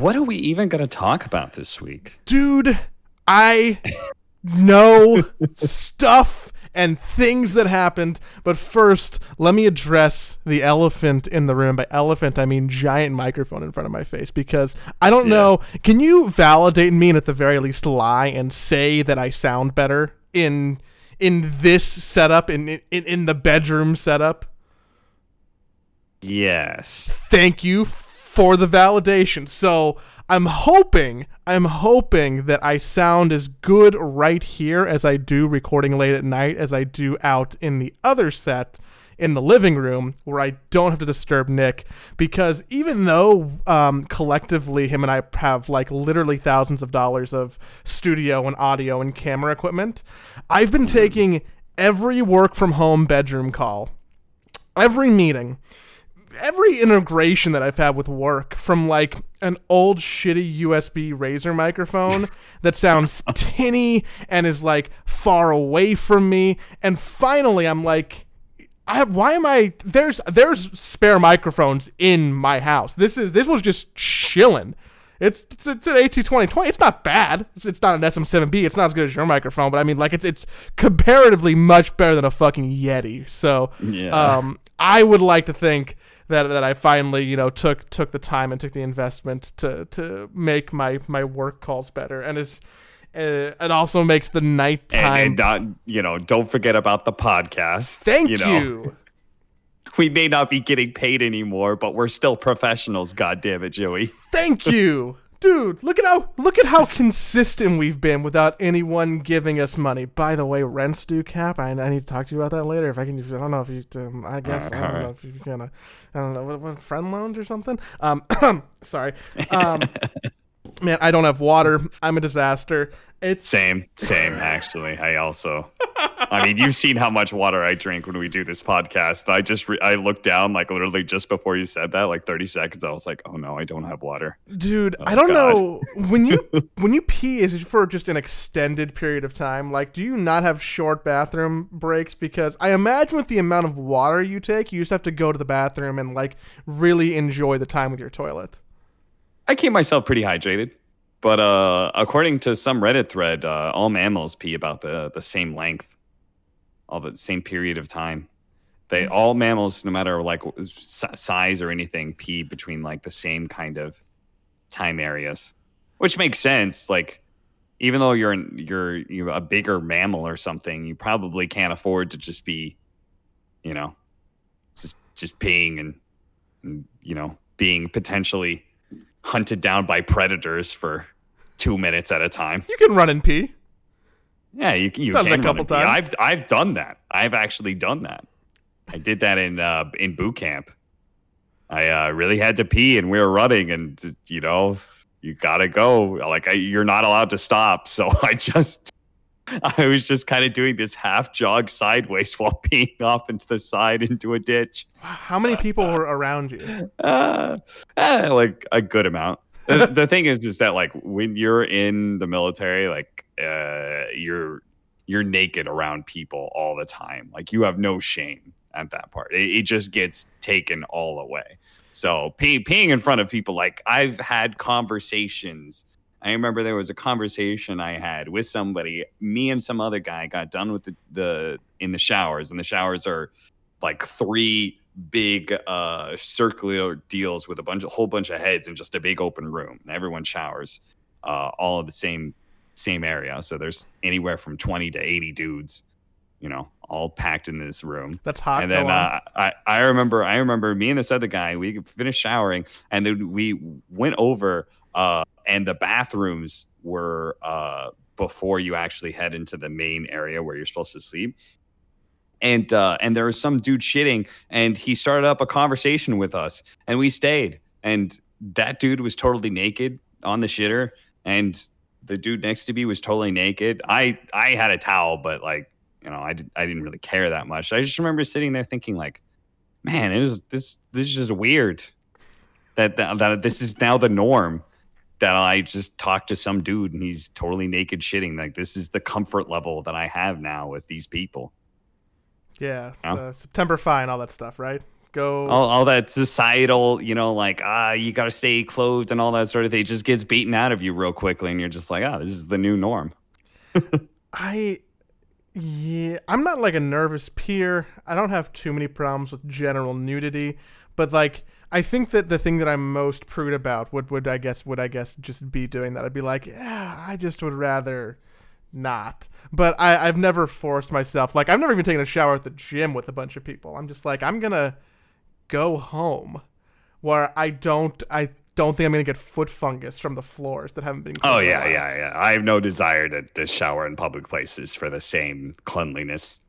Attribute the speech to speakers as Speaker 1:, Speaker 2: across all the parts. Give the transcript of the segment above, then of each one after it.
Speaker 1: What are we even going to talk about this week?
Speaker 2: Dude, I know stuff and things that happened, but first, let me address the elephant in the room. By elephant, I mean giant microphone in front of my face because I don't
Speaker 1: Yeah.
Speaker 2: know. Can you validate me and at the very least lie and say that I sound better in in this setup in in, in the bedroom setup?
Speaker 1: Yes.
Speaker 2: thank you for the validation. So I'm hoping, I'm hoping that I sound as good right here as I do recording late at night as I do out in the other set in the living room where I don't have to disturb Nick because even though um, collectively him and I have like literally thousands of dollars of studio and audio and camera equipment, I've been taking every work from home bedroom call, every meeting, every integration that I've had with work from like an old shitty USB Razer microphone that sounds tinny and is like far away from me and finally I'm like I, why am I there's there's spare microphones in my house. This is this was just chilling. It's it's, it's an AT2020. It's not bad. It's, it's not an SM7B. It's not as good as your microphone, but I mean like it's it's comparatively much better than a fucking Yeti. So
Speaker 1: Yeah.
Speaker 2: um, I would like to think that that I finally, you know, took took the time and took the investment to to make my my work calls better, and is uh, it also makes the
Speaker 1: and,
Speaker 2: nighttime.
Speaker 1: and not, you know, don't forget about the podcast.
Speaker 2: Thank
Speaker 1: you.
Speaker 2: you.
Speaker 1: Know? We may not be getting paid anymore, but we're still professionals. God damn it, Joey.
Speaker 2: Thank you. Dude, look at how look at how consistent we've been without anyone giving us money. By the way, rents do cap. I, I need to talk to you about that later. If I can, I don't know if you. Um, I guess I don't know if you're gonna. I don't know what, what friend loans or something. Um, sorry. Um, man, I don't have water. I'm a disaster. It's
Speaker 1: Same, same. Actually, I also. I mean, you've seen how much water I drink when we do this podcast. I just re- I looked down like literally just before you said that, like 30 seconds. I was like, oh no, I don't have water.
Speaker 2: Dude, I
Speaker 1: Oh,
Speaker 2: don't
Speaker 1: God.
Speaker 2: know when you when you pee is it for just an extended period of time? Like do you not have short bathroom breaks because I imagine with the amount of water you take, you just have to go to the bathroom and like really enjoy the time with your toilet.
Speaker 1: I keep myself pretty hydrated, but uh, according to some Reddit thread, uh, all mammals pee about the the same length, all the same period of time. They all mammals, no matter like size or anything, pee between like the same kind of time areas, which makes sense. Like, even though you're you're you're a bigger mammal or something, you probably can't afford to just be, you know, just just peeing and, and you know being potentially hunted down by predators for two minutes at a time.
Speaker 2: You can run and pee.
Speaker 1: Yeah, you, you
Speaker 2: Done
Speaker 1: can
Speaker 2: a couple times.
Speaker 1: I've I've done that. I've actually done that. I did that in uh, in boot camp. I uh, really had to pee, and we were running, and you know, you gotta go. Like I, you're not allowed to stop. So I just, I was just kind of doing this half jog sideways while peeing off into the side into a ditch.
Speaker 2: How many people were around you?
Speaker 1: uh, eh, like a good amount. The, the thing is, is that like when you're in the military, like uh, you're you're naked around people all the time. Like you have no shame at that part. It, it just gets taken all away. So pee, peeing in front of people, like I've had conversations. I remember there was a conversation I had with somebody. Me and some other guy got done with the, the in the showers, and the showers are like three big uh circular deals with a bunch of whole bunch of heads in just a big open room and everyone showers uh all of the same same area. So there's anywhere from 20 to 80 dudes you know all packed in this room.
Speaker 2: That's hot.
Speaker 1: and then uh, I, I remember I remember me and this other guy we finished showering and then we went over uh, and the bathrooms were uh, before you actually head into the main area where you're supposed to sleep. And uh, and there was some dude shitting and he started up a conversation with us and we stayed. And that dude was totally naked on the shitter and the dude next to me was totally naked I I had a towel but like you know, I, did, I didn't really care that much. I just remember sitting there thinking, like, man, it is this this is just weird that, that that this is now the norm that I just talk to some dude and he's totally naked shitting. Like this is the comfort level that I have now with these people.
Speaker 2: yeah,
Speaker 1: Yeah.
Speaker 2: the September fine, all that stuff, right? Go.
Speaker 1: all, all that societal, you know, like ah, you got to stay clothed and all that sort of thing just gets beaten out of you real quickly, and you're just like, oh, this is the new norm.
Speaker 2: I yeah, I'm not like a nervous peer. I don't have too many problems with general nudity, but like I think that the thing that I'm most prude about would would I guess would I guess just be doing that. I'd be like, yeah, I just would rather not. But I I've never forced myself. Like I've never even taken a shower at the gym with a bunch of people. I'm just like I'm gonna go home where I don't I don't think I'm gonna get foot fungus from the floors that haven't been.
Speaker 1: Oh
Speaker 2: cleaned in a
Speaker 1: yeah, yeah, yeah. I have no desire to, to shower in public places for the same cleanliness.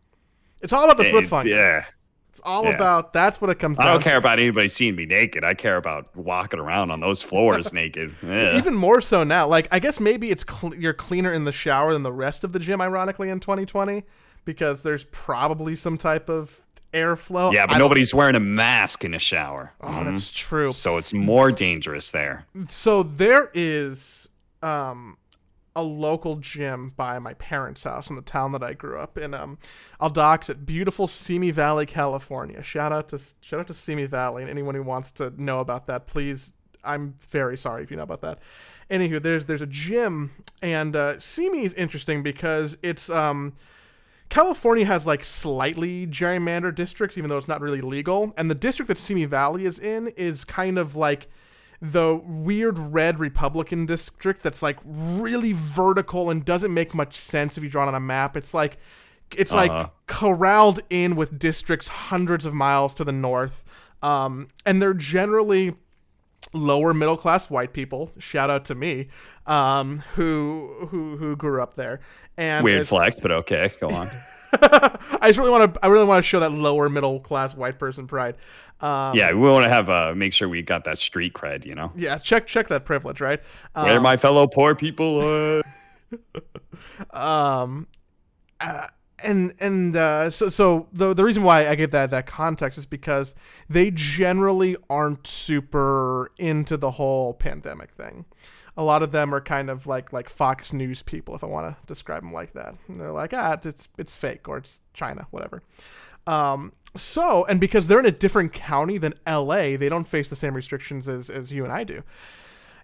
Speaker 2: It's all about the foot
Speaker 1: Eh,
Speaker 2: fungus.
Speaker 1: Yeah,
Speaker 2: It's all
Speaker 1: Yeah.
Speaker 2: about that's what it comes
Speaker 1: to.
Speaker 2: I
Speaker 1: don't
Speaker 2: to.
Speaker 1: care about anybody seeing me naked. I care about walking around on those floors naked. Yeah.
Speaker 2: Even more so now. Like I guess maybe it's cl- you're cleaner in the shower than the rest of the gym. Ironically, in 2020, because there's probably some type of airflow.
Speaker 1: yeah,
Speaker 2: I
Speaker 1: but
Speaker 2: don't-
Speaker 1: nobody's wearing a mask in a shower.
Speaker 2: Oh,
Speaker 1: Mhm.
Speaker 2: that's true.
Speaker 1: So it's more dangerous there.
Speaker 2: So there is um a local gym by my parents' house in the town that I grew up in. Um, I'll dox at beautiful Simi Valley, California. Shout out to shout out to Simi Valley and anyone who wants to know about that. Please, I'm very sorry if you know about that. Anywho, there's there's a gym and uh, Simi is interesting because it's um. California has like slightly gerrymandered districts, even though it's not really legal. And the district that Simi Valley is in is kind of like the weird red Republican district that's like really vertical and doesn't make much sense if you draw it on a map. It's like it's
Speaker 1: Uh-huh.
Speaker 2: like corralled in with districts hundreds of miles to the north. Um, and they're generally lower middle class white people. Shout out to me, um, who who who grew up there. And
Speaker 1: Weird flex, but okay, go on.
Speaker 2: I just really want to. I really want to show that lower middle class white person pride. Um,
Speaker 1: yeah, we want to have uh make sure we got that street cred, you know.
Speaker 2: yeah. Check check that privilege, right?
Speaker 1: Where
Speaker 2: Um,
Speaker 1: my fellow poor people?
Speaker 2: Um uh, and and uh, so so the the reason why I give that that context is because they generally aren't super into the whole pandemic thing. A lot of them are kind of like like Fox News people, if I want to describe them like that. And they're like, ah, it's it's fake or it's China, whatever. Um, so and because they're in a different county than L.A., they don't face the same restrictions as as you and I do.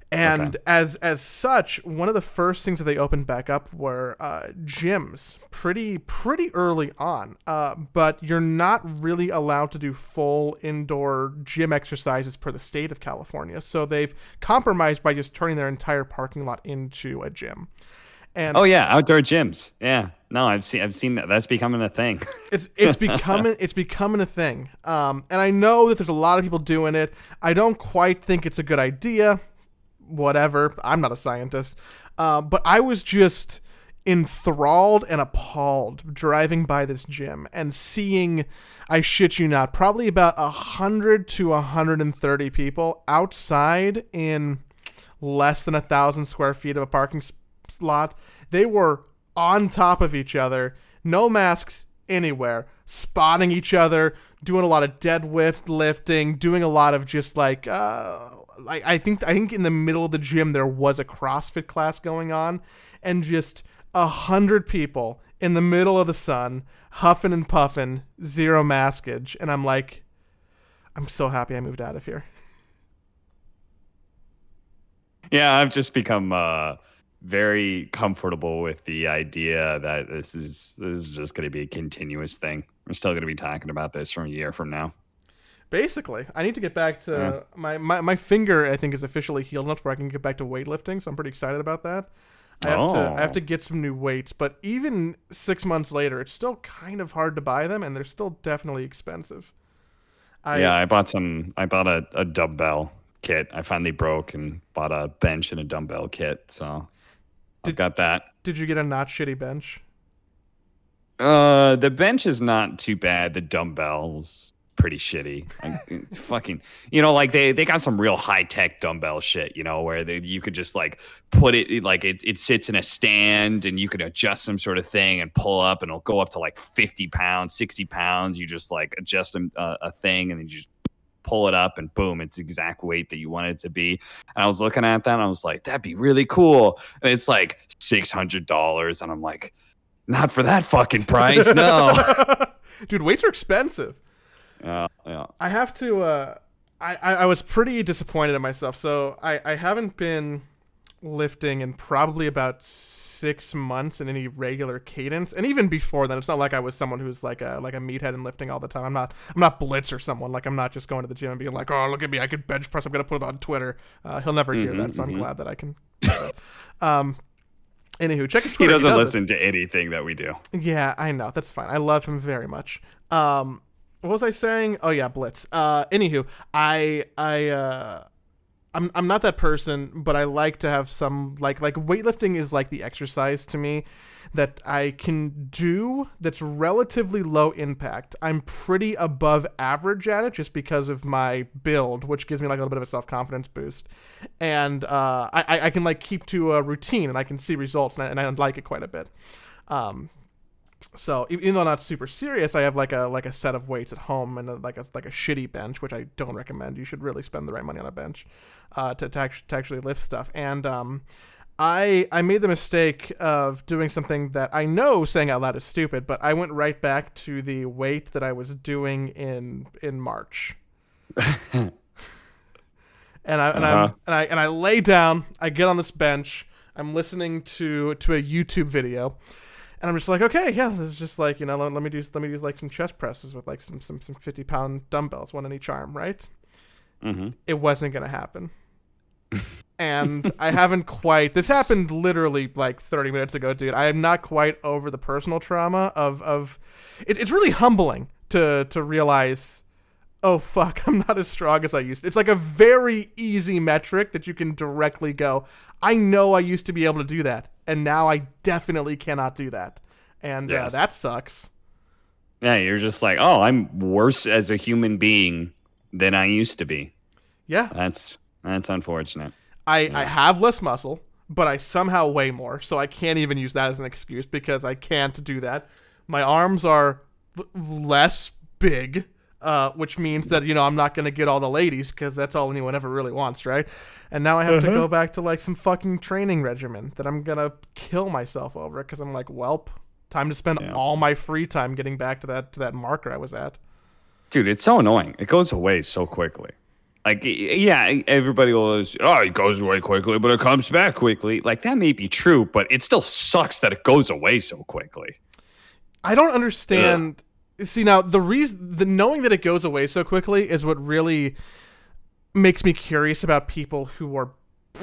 Speaker 2: And
Speaker 1: Okay.
Speaker 2: as as such, one of the first things that they opened back up were uh, gyms, pretty pretty early on. Uh, but you're not really allowed to do full indoor gym exercises per the state of California. So they've compromised by just turning their entire parking lot into a gym. And
Speaker 1: Oh yeah, outdoor gyms. Yeah, no, I've seen I've seen that. That's becoming a thing.
Speaker 2: it's it's becoming it's becoming a thing. Um, and I know that there's a lot of people doing it. I don't quite think it's a good idea. Whatever. I'm not a scientist. Uh, but I was just enthralled and appalled driving by this gym and seeing I shit you not, probably about a hundred to a hundred and thirty people outside in less than a thousand square feet of a parking slot. They were on top of each other, no masks anywhere, spotting each other, doing a lot of deadlift lifting, doing a lot of just like uh like I think I think in the middle of the gym there was a CrossFit class going on and just a hundred people in the middle of the sun, huffing and puffing, zero maskage, and I'm like I'm so happy I moved out of here.
Speaker 1: Yeah, I've just become uh, very comfortable with the idea that this is this is just going to be a continuous thing. We're still going to be talking about this from a year from now.
Speaker 2: Basically, I need to get back to
Speaker 1: Yeah.
Speaker 2: my, my my finger. I think is officially healed enough where I can get back to weightlifting. So I'm pretty excited about that. I have to I have
Speaker 1: Oh.
Speaker 2: to get some new weights, but even six months later, it's still kind of hard to buy them, and they're still definitely expensive. I,
Speaker 1: yeah, I bought some. I bought a, a dumbbell kit. I finally broke and bought a bench and a dumbbell kit. So I've
Speaker 2: Did-
Speaker 1: got that.
Speaker 2: Did you get a not shitty bench?
Speaker 1: Uh, the bench is not too bad. The dumbbells pretty shitty. Like, fucking, you know, like they they got some real high tech dumbbell shit. You know, where they, you could just like put it like it it sits in a stand and you could adjust some sort of thing and pull up and it'll go up to like fifty pounds, sixty pounds. You just like adjust a, uh, a thing and then you just pull it up and boom, it's exact weight that you want it to be. And I was looking at that and I was like, that'd be really cool. And it's like six hundred dollars, and I'm like, not for that fucking price, no.
Speaker 2: Dude, weights are expensive.
Speaker 1: Yeah, yeah.
Speaker 2: I have to. Uh, I, I I was pretty disappointed in myself. So I I haven't been lifting in probably about six months in any regular cadence, and even before then, it's not like I was someone who's like a like a meathead and lifting all the time. I'm not I'm not Blitz or someone like I'm not just going to the gym and being like, oh look at me, I could bench press. I'm gonna put it on Twitter. Uh, he'll never hear
Speaker 1: Mhm,
Speaker 2: that, so I'm
Speaker 1: mhm.
Speaker 2: glad that I can. um. Anywho, check his Twitter.
Speaker 1: He doesn't
Speaker 2: does it.
Speaker 1: listen to anything that we do.
Speaker 2: Yeah, I know. That's fine. I love him very much. Um, what was I saying? Oh yeah, Blitz. Uh, anywho, I I uh, I'm I'm not that person, but I like to have some like like weightlifting is like the exercise to me that I can do that's relatively low impact. I'm pretty above average at it just because of my build, which gives me like a little bit of a self confidence boost, and uh, I I- can like keep to a routine and I can see results and I, and I like it quite a bit. Um, so even though not super serious, I have like a like a set of weights at home and a, like a like a shitty bench, which I don't recommend. You should really spend the right money on a bench uh, to to, act- to actually lift stuff. And um, I I made the mistake of doing something that I know saying out loud is stupid, but I went right back to the weight that I was doing in in March. and I and I
Speaker 1: Uh-huh.
Speaker 2: and I and I lay down. I get on this bench. I'm listening to to a YouTube video, and I'm just like, okay, yeah, this is just like you know, let, let me do let me do like some chest presses with like some some some 50 pound dumbbells, one in each arm, right?
Speaker 1: hmm
Speaker 2: It wasn't gonna happen. and I haven't quite. This happened literally like 30 minutes ago, dude. I am not quite over the personal trauma of of. It, it's really humbling to to realize oh fuck, I'm not as strong as I used. To. It's like a very easy metric that you can directly go, I know I used to be able to do that, and now I definitely cannot do that. And uh, that sucks.
Speaker 1: Yeah, you're just like, oh, I'm worse as a human being than I used to be.
Speaker 2: Yeah.
Speaker 1: That's that's unfortunate.
Speaker 2: I, I have less muscle, but I somehow weigh more, so I can't even use that as an excuse because I can't do that. My arms are l- less big, uh, which means that you know I'm not gonna get all the ladies because that's all anyone ever really wants, right? And now I have to go back to like some fucking training regimen that I'm gonna kill myself over because I'm like, welp, time to spend
Speaker 1: Yeah.
Speaker 2: all my free time getting back to that to that marker I was at.
Speaker 1: Dude, it's so annoying. It goes away so quickly. Like, yeah, everybody will, just, oh, it goes away quickly, but it comes back quickly. Like, that may be true, but it still sucks that it goes away so quickly.
Speaker 2: I don't understand. See now the reason the knowing that it goes away so quickly is what really makes me curious about people who are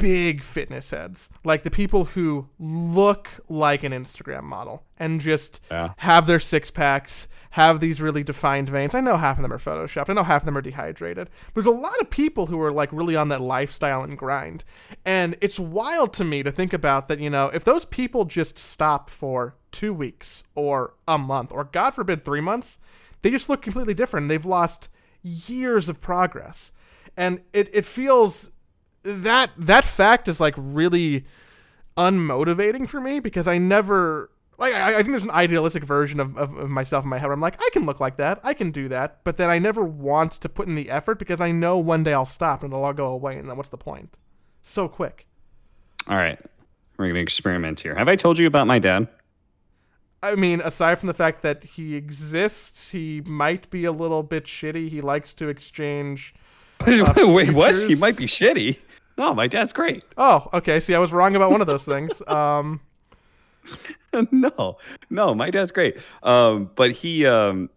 Speaker 2: big fitness heads, like the people who look like an Instagram model and just
Speaker 1: Yeah.
Speaker 2: have their six packs, have these really defined veins. I know half of them are photoshopped. I know half of them are dehydrated. There's a lot of people who are like really on that lifestyle and grind. And it's wild to me to think about that, you know, if those people just stop for two weeks or a month or God forbid three months, they just look completely different. They've lost years of progress. And it, it feels that that fact is like really unmotivating for me because I never like I, I think there's an idealistic version of, of, of myself in my head where I'm like I can look like that I can do that but then I never want to put in the effort because I know one day I'll stop and it'll all go away and then what's the point so quick
Speaker 1: All right. We're to experiment here. Have I told you about my dad?
Speaker 2: I mean aside from the fact that he exists he might be a little bit shitty he likes to exchange
Speaker 1: Wait, what? He might be shitty. No, my dad's great.
Speaker 2: oh okay see I was wrong about one of those things um
Speaker 1: no, no, my dad's great. Um, but he um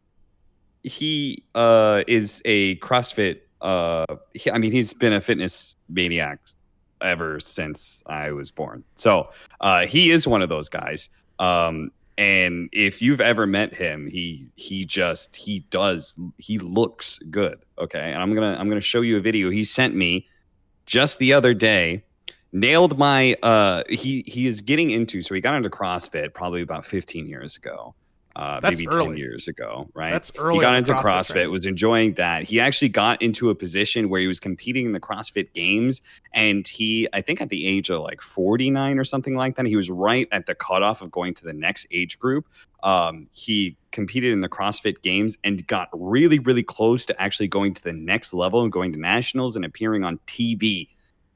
Speaker 1: he uh is a CrossFit uh he, I mean he's been a fitness maniac ever since I was born. So uh he is one of those guys. Um and if you've ever met him, he he just he does he looks good. Okay. And I'm gonna I'm gonna show you a video he sent me just the other day nailed my uh he he is getting into so he got into crossfit probably about 15 years ago uh
Speaker 2: That's
Speaker 1: maybe
Speaker 2: early.
Speaker 1: 10 years ago right
Speaker 2: That's early
Speaker 1: he got into
Speaker 2: CrossFit
Speaker 1: crossfit
Speaker 2: training.
Speaker 1: was enjoying that he actually got into a position where he was competing in the crossfit games and he i think at the age of like 49 or something like that he was right at the cutoff of going to the next age group um, he competed in the CrossFit Games and got really, really close to actually going to the next level and going to nationals and appearing on TV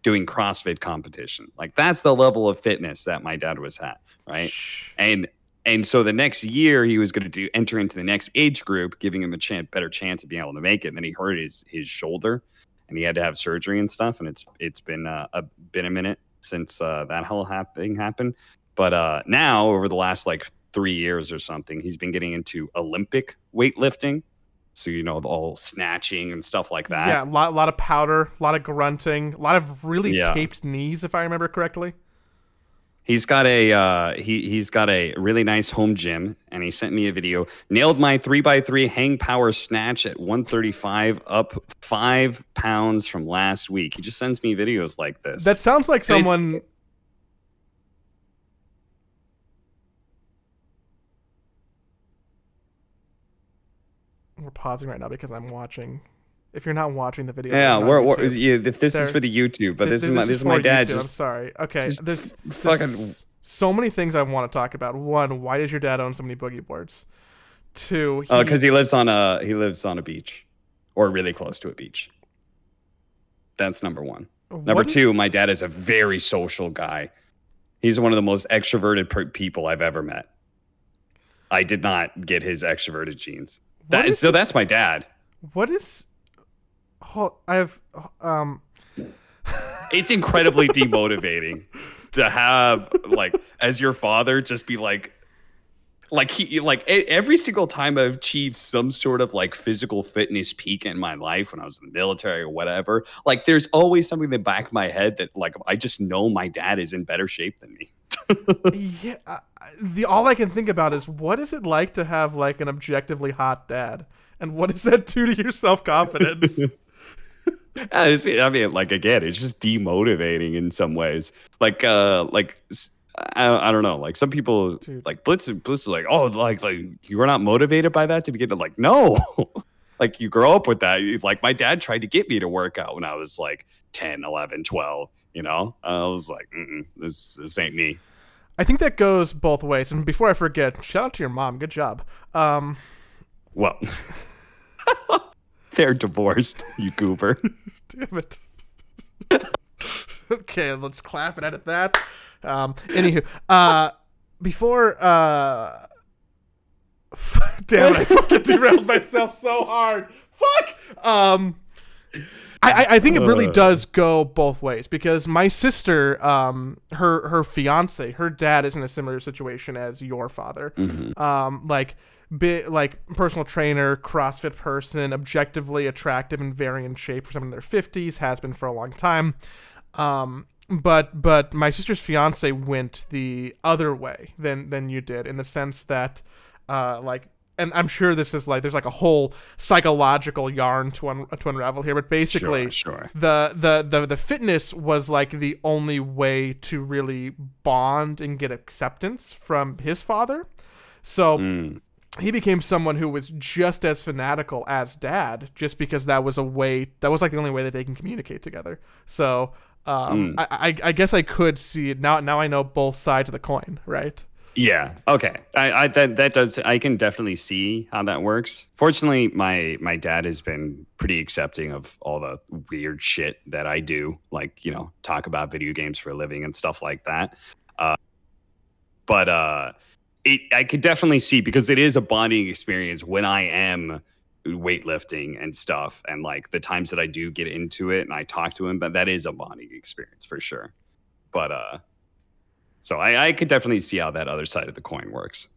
Speaker 1: doing CrossFit competition. Like that's the level of fitness that my dad was at, right? And and so the next year he was going to do enter into the next age group, giving him a chance, better chance of being able to make it. And then he hurt his his shoulder, and he had to have surgery and stuff. And it's it's been uh, a been a minute since uh, that whole hap- thing happened. But uh, now over the last like three years or something, he's been getting into Olympic weightlifting. So you know, all snatching and stuff like that.
Speaker 2: Yeah, a lot, a lot of powder, a lot of grunting, a lot of really
Speaker 1: Yeah.
Speaker 2: taped knees, if I remember correctly.
Speaker 1: He's got a uh, he he's got a really nice home gym, and he sent me a video. Nailed my three x three hang power snatch at one thirty five, up five pounds from last week. He just sends me videos like this.
Speaker 2: That sounds like someone. We're pausing right now because I'm watching. If you're not watching the video,
Speaker 1: yeah, we're, we're, yeah, if this
Speaker 2: There-
Speaker 1: is for the YouTube, but
Speaker 2: Th-
Speaker 1: this, is my this is my dad.
Speaker 2: YouTube. I'm sorry. Okay,
Speaker 1: just
Speaker 2: there's,
Speaker 1: fucking
Speaker 2: so many things I want to talk about. One, why does your dad own so many boogie boards? Two, uh, he,
Speaker 1: because he lives on a he lives on a beach, or really close to a beach. That's number one. Number
Speaker 2: what
Speaker 1: two,
Speaker 2: is-
Speaker 1: my dad is a very social guy. He's one of the most extroverted per- people I've ever met. I did not get his extroverted genes. That is,
Speaker 2: is
Speaker 1: so that's my dad.
Speaker 2: what is? I have um.
Speaker 1: It's incredibly demotivating to have like as your father just be like like he like every single time I've achieved some sort of like physical fitness peak in my life when I was in the military or whatever, like there's always something in the back of my head that like I just know my dad is in better shape than me.
Speaker 2: yeah, I- the all I can think about is what is it like to have like an objectively hot dad, and what does that do to your self confidence?
Speaker 1: Yeah, it's- I mean, like again, it's just demotivating in some ways. Like, uh, like I don't know. Like some people,
Speaker 2: Dude.
Speaker 1: like Blitz, Blitz is like, oh, like like you were not motivated by that to begin. Like, no, like you grow up with that. You- Like my dad tried to get me to work out when I was like 10, 11, 12. You know, I was like, Mm-mm, this this ain't me.
Speaker 2: I think that goes both ways. And before I forget, shout out to your mom. Good job. Um,
Speaker 1: Well, they're divorced. You goober.
Speaker 2: damn it. okay, let's clap and edit that. Um, anywho, uh, before uh, damn I fucking derailed myself so hard. Fuck. Um, I, I- think it really
Speaker 1: Uh.
Speaker 2: does go both ways because my sister, um, her her fiance, her dad is in a similar situation as your father. Um, like bit like personal trainer, CrossFit person, objectively attractive and very in shape for someone in their fifties, has been for a long time. Um, but but my sister's fiance went the other way than than you did in the sense that, uh, like. And I'm sure this is like there's like a whole psychological yarn to un- to unravel here, but basically,
Speaker 1: sure, sure.
Speaker 2: the, the the the fitness was like the only way to really bond and get acceptance from his father. So
Speaker 1: Mm.
Speaker 2: he became someone who was just as fanatical as dad, just because that was a way that was like the only way that they can communicate together. So um, I, I I guess I could see it now. Now I know both sides of the coin, right?
Speaker 1: Yeah. Okay. I, I that that does. I can definitely see how that works. Fortunately, my my dad has been pretty accepting of all the weird shit that I do, like you know, talk about video games for a living and stuff like that. Uh, but uh, it I could definitely see because it is a bonding experience when I am weightlifting and stuff, and like the times that I do get into it and I talk to him, but that is a bonding experience for sure. But uh, so I, I could definitely see how that other side of the coin works.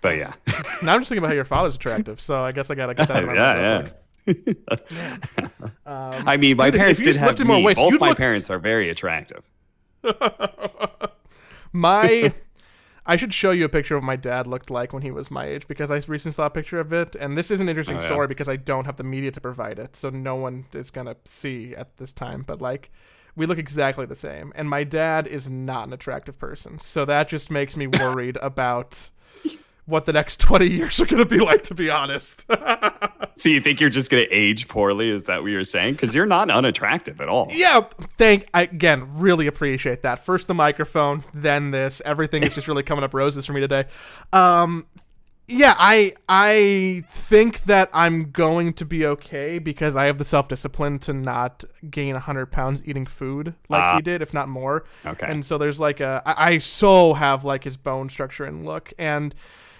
Speaker 1: But yeah,
Speaker 2: now I'm just thinking about how your father's attractive, so I guess I gotta get that. out of
Speaker 1: yeah, yeah.
Speaker 2: Um,
Speaker 1: I mean, my parents did have
Speaker 2: more
Speaker 1: me.
Speaker 2: weights,
Speaker 1: Both my
Speaker 2: look-
Speaker 1: parents are very attractive.
Speaker 2: my I should show you a picture of what my dad looked like when he was my age because I recently saw a picture of it, and this is an interesting
Speaker 1: Oh, yeah.
Speaker 2: story because I don't have the media to provide it, so no one is gonna see at this time. But like, we look exactly the same, and my dad is not an attractive person, so that just makes me worried about what the next twenty years are gonna be like. To be honest,
Speaker 1: So you think you're just gonna age poorly? Is that what you're saying? Because you're not unattractive at all.
Speaker 2: yeah. Thank I, again, really appreciate that. First the microphone, then this. Everything is just really coming up roses for me today. Um, yeah, I I think that I'm going to be okay because I have the self discipline to not gain hundred pounds eating food like
Speaker 1: Ah.
Speaker 2: he did, if not more.
Speaker 1: Okay.
Speaker 2: And so there's like a I, I so have like his bone structure and look, and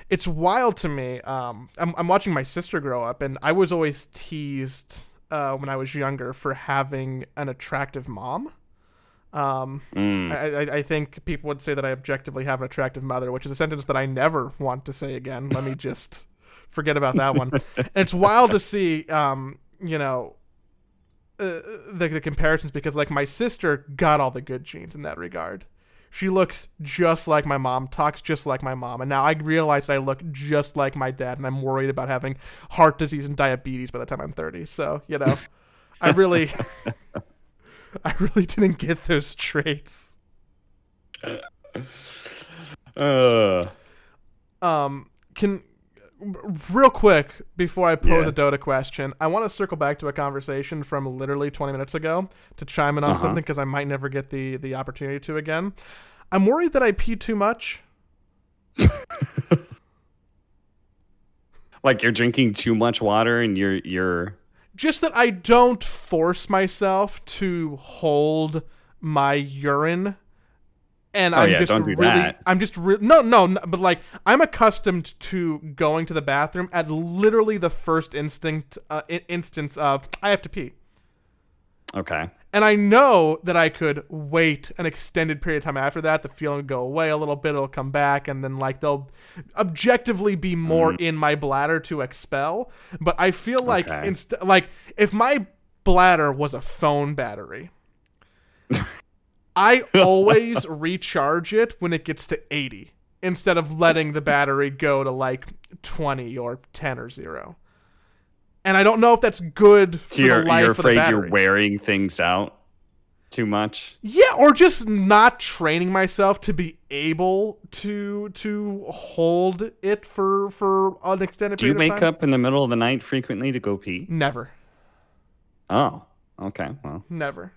Speaker 2: it's wild to me. Um, I'm I'm watching my sister grow up, and I was always teased uh, when I was younger for having an attractive mom. Um,
Speaker 1: Mm.
Speaker 2: I, I, I think people would say that I objectively have an attractive mother, which is a sentence that I never want to say again. Let me just forget about that one. and it's wild to see, um, you know, uh, the, the comparisons because, like, my sister got all the good genes in that regard. She looks just like my mom, talks just like my mom, and now I realize I look just like my dad, and I'm worried about having heart disease and diabetes by the time I'm 30. So, you know, I really, I really didn't get those traits.
Speaker 1: Uh,
Speaker 2: Um, can real quick before I pose
Speaker 1: Yeah.
Speaker 2: a Dota question, I want to circle back to a conversation from literally 20 minutes ago to chime in on
Speaker 1: Uh-huh.
Speaker 2: something because I might never get the the opportunity to again. I'm worried that I pee too much.
Speaker 1: like you're drinking too much water and you're you're
Speaker 2: Just that I don't force myself to hold my urine. And
Speaker 1: Oh,
Speaker 2: I'm
Speaker 1: yeah,
Speaker 2: just
Speaker 1: do
Speaker 2: really. I'm just re- no, no, no, but like I'm accustomed to going to the bathroom at literally the first instinct, uh, instance of I have to pee.
Speaker 1: Okay.
Speaker 2: And I know that I could wait an extended period of time after that. The feeling would go away a little bit. It'll come back, and then like they'll objectively be more
Speaker 1: Mm.
Speaker 2: in my bladder to expel. But I feel like
Speaker 1: Okay.
Speaker 2: inst- like if my bladder was a phone battery, I always recharge it when it gets to eighty instead of letting the battery go to like twenty or ten or zero. And I don't know if that's good
Speaker 1: So
Speaker 2: for
Speaker 1: you're
Speaker 2: the life
Speaker 1: you're afraid you're wearing things out too much.
Speaker 2: Yeah, or just not training myself to be able to to hold it for for an extended
Speaker 1: Do you wake up in the middle of the night frequently to go pee?
Speaker 2: Never,
Speaker 1: Oh, okay. Well,
Speaker 2: never.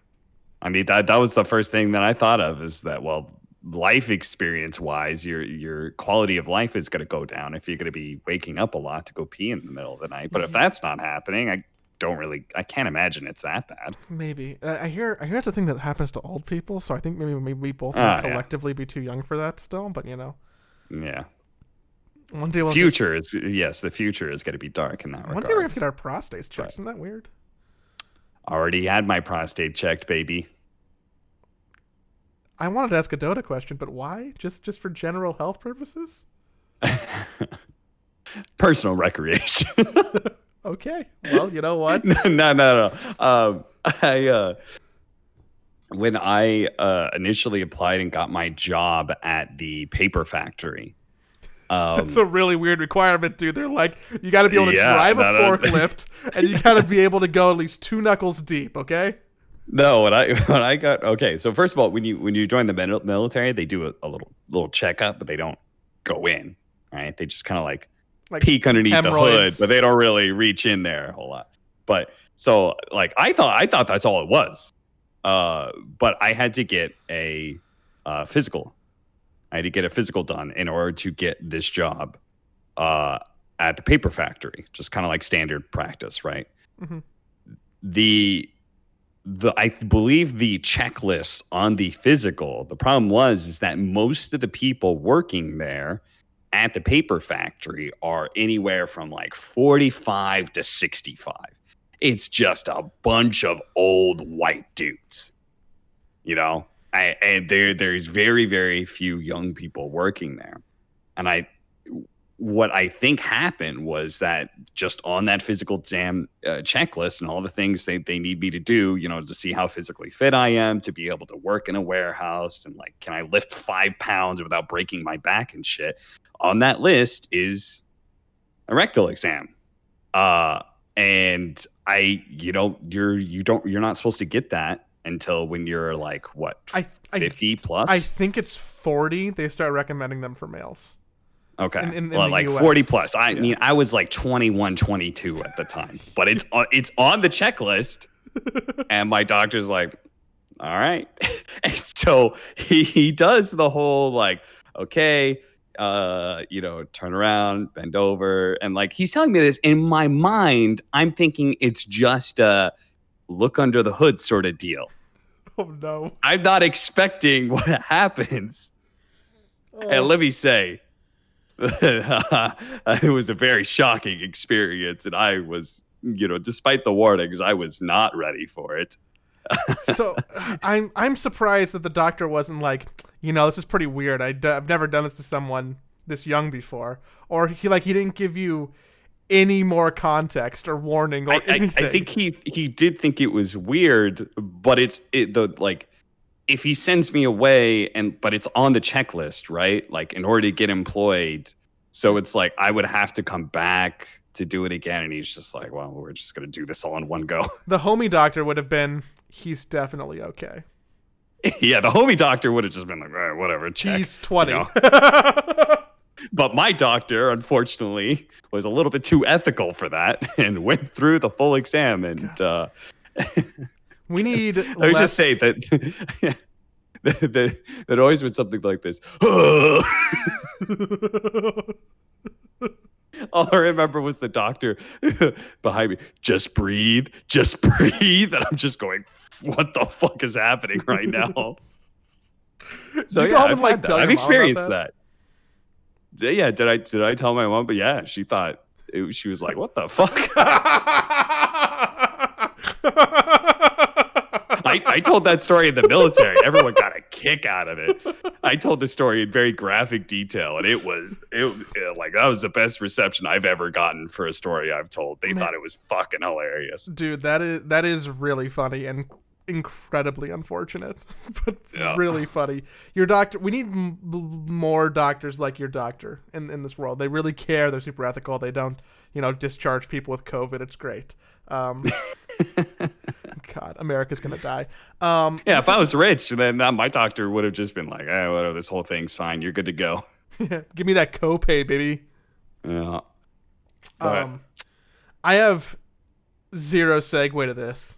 Speaker 1: I mean that that was the first thing that I thought of is that well, life experience wise, your your quality of life is going to go down if you're going to be waking up a lot to go pee in the middle of the night. But if
Speaker 2: Mm-hmm.
Speaker 1: that's not happening, I don't really I can't imagine it's that bad.
Speaker 2: Maybe uh, I hear I hear it's a thing that happens to old people. So I think maybe maybe we both
Speaker 1: Ah,
Speaker 2: might
Speaker 1: yeah.
Speaker 2: collectively be too young for that still. But you know,
Speaker 1: Yeah.
Speaker 2: one day we'll
Speaker 1: Future is yes, the future is going to be dark in that
Speaker 2: one day we're
Speaker 1: going
Speaker 2: to get our prostates checked.
Speaker 1: But-
Speaker 2: Isn't that weird?
Speaker 1: Already had my prostate checked, baby.
Speaker 2: I wanted to ask a Dota question, but why? Just just for general health purposes?
Speaker 1: Personal recreation.
Speaker 2: Okay. Well, you know what?
Speaker 1: no, no, no. no. Um, I uh, when I uh, initially applied and got my job at the paper factory. Um,
Speaker 2: That's a really weird requirement, dude. They're like, you got to be able to
Speaker 1: Yeah,
Speaker 2: drive a forklift, and you got to be able to go at least two knuckles deep. Okay.
Speaker 1: No, when I when I got okay. So first of all, when you when you join the military, they do a, a little little checkup, but they don't go in. Right? They just kind of like
Speaker 2: Like
Speaker 1: peek underneath the hood, but they don't really reach in there a whole lot. But so like I thought I thought that's all it was. Uh, but I had to get a uh, physical. I had to get a physical done in order to get this job uh, at the paper factory, just kind of like standard practice, right?
Speaker 2: Mhm.
Speaker 1: The the I believe the checklist on the physical. The problem was is that most of the people working there at the paper factory are anywhere from like 45 to 65. It's just a bunch of old white dudes. You know, I, and there there's very very few young people working there. And I what I think happened was that just on that physical exam uh, checklist and all the things they, they need me to do, you know, to see how physically fit I am, to be able to work in a warehouse, and like, can I lift five pounds without breaking my back and shit? On that list is a rectal exam. Uh, and I, you know, you're you don't you're not supposed to get that until when you're like what
Speaker 2: I I,
Speaker 1: 50 plus.
Speaker 2: I think it's forty. They start recommending them for males.
Speaker 1: Okay.
Speaker 2: in- in- in
Speaker 1: well, like
Speaker 2: US.
Speaker 1: 40 plus. I
Speaker 2: Yeah.
Speaker 1: mean, I was like 21, 22 at the time, but it's on, it's on the checklist. and my doctor's like, all right. and so he, he does the whole like, okay, uh, you know, turn around, bend over, and like he's telling me this in my mind, I'm thinking it's just a look under the hood sort of deal.
Speaker 2: Oh no.
Speaker 1: I'm not expecting what happens. And let me say, it was a very shocking experience, and I was, you know, despite the warnings, I was not ready for it.
Speaker 2: so I'm I'm surprised that the doctor wasn't like, you know, this is pretty weird. I d- I've never done this to someone this young before, or he like he didn't give you any more context or warning or
Speaker 1: I, I. I think he he did think it was weird, but it's it, the like if he sends me away and but it's on the checklist, right? Like in order to get employed, so it's like I would have to come back to do it again, and he's just like, well, we're just gonna do this all in one go.
Speaker 2: the homie doctor would have been. He's definitely okay.
Speaker 1: yeah, the homie doctor would have just been like, all right, whatever, check.
Speaker 2: He's twenty.
Speaker 1: know. But my doctor, unfortunately, was a little bit too ethical for that and went through the full exam. And uh,
Speaker 2: we need.
Speaker 1: let me just say that that, that, that always been something like this. All I remember was the doctor behind me. Just breathe, just breathe. And I'm just going, what the fuck is happening right now? So yeah, I've,
Speaker 2: like.
Speaker 1: I've experienced
Speaker 2: that?
Speaker 1: that. Yeah, did I did I tell my mom? But yeah, she thought it, she was like, "What the fuck?" I, I told that story in the military. Everyone got a kick out of it. I told the story in very graphic detail, and it was it, it- like that was the best reception I've ever gotten for a story I've told. They
Speaker 2: Man.
Speaker 1: thought it was fucking hilarious.
Speaker 2: Dude, that is that is really funny and incredibly unfortunate, but
Speaker 1: Yeah.
Speaker 2: really funny. Your doctor. We need m- more doctors like your doctor in in this world. They really care. They're super ethical. They don't, you know, discharge people with COVID. It's great. Um, God, America's gonna die. Um,
Speaker 1: Yeah, if I was rich, then my doctor would have just been like, "Eh, whatever. This whole thing's fine. You're good to go."
Speaker 2: give me that copay, baby.
Speaker 1: Yeah. But-
Speaker 2: Um, I have zero segue to this.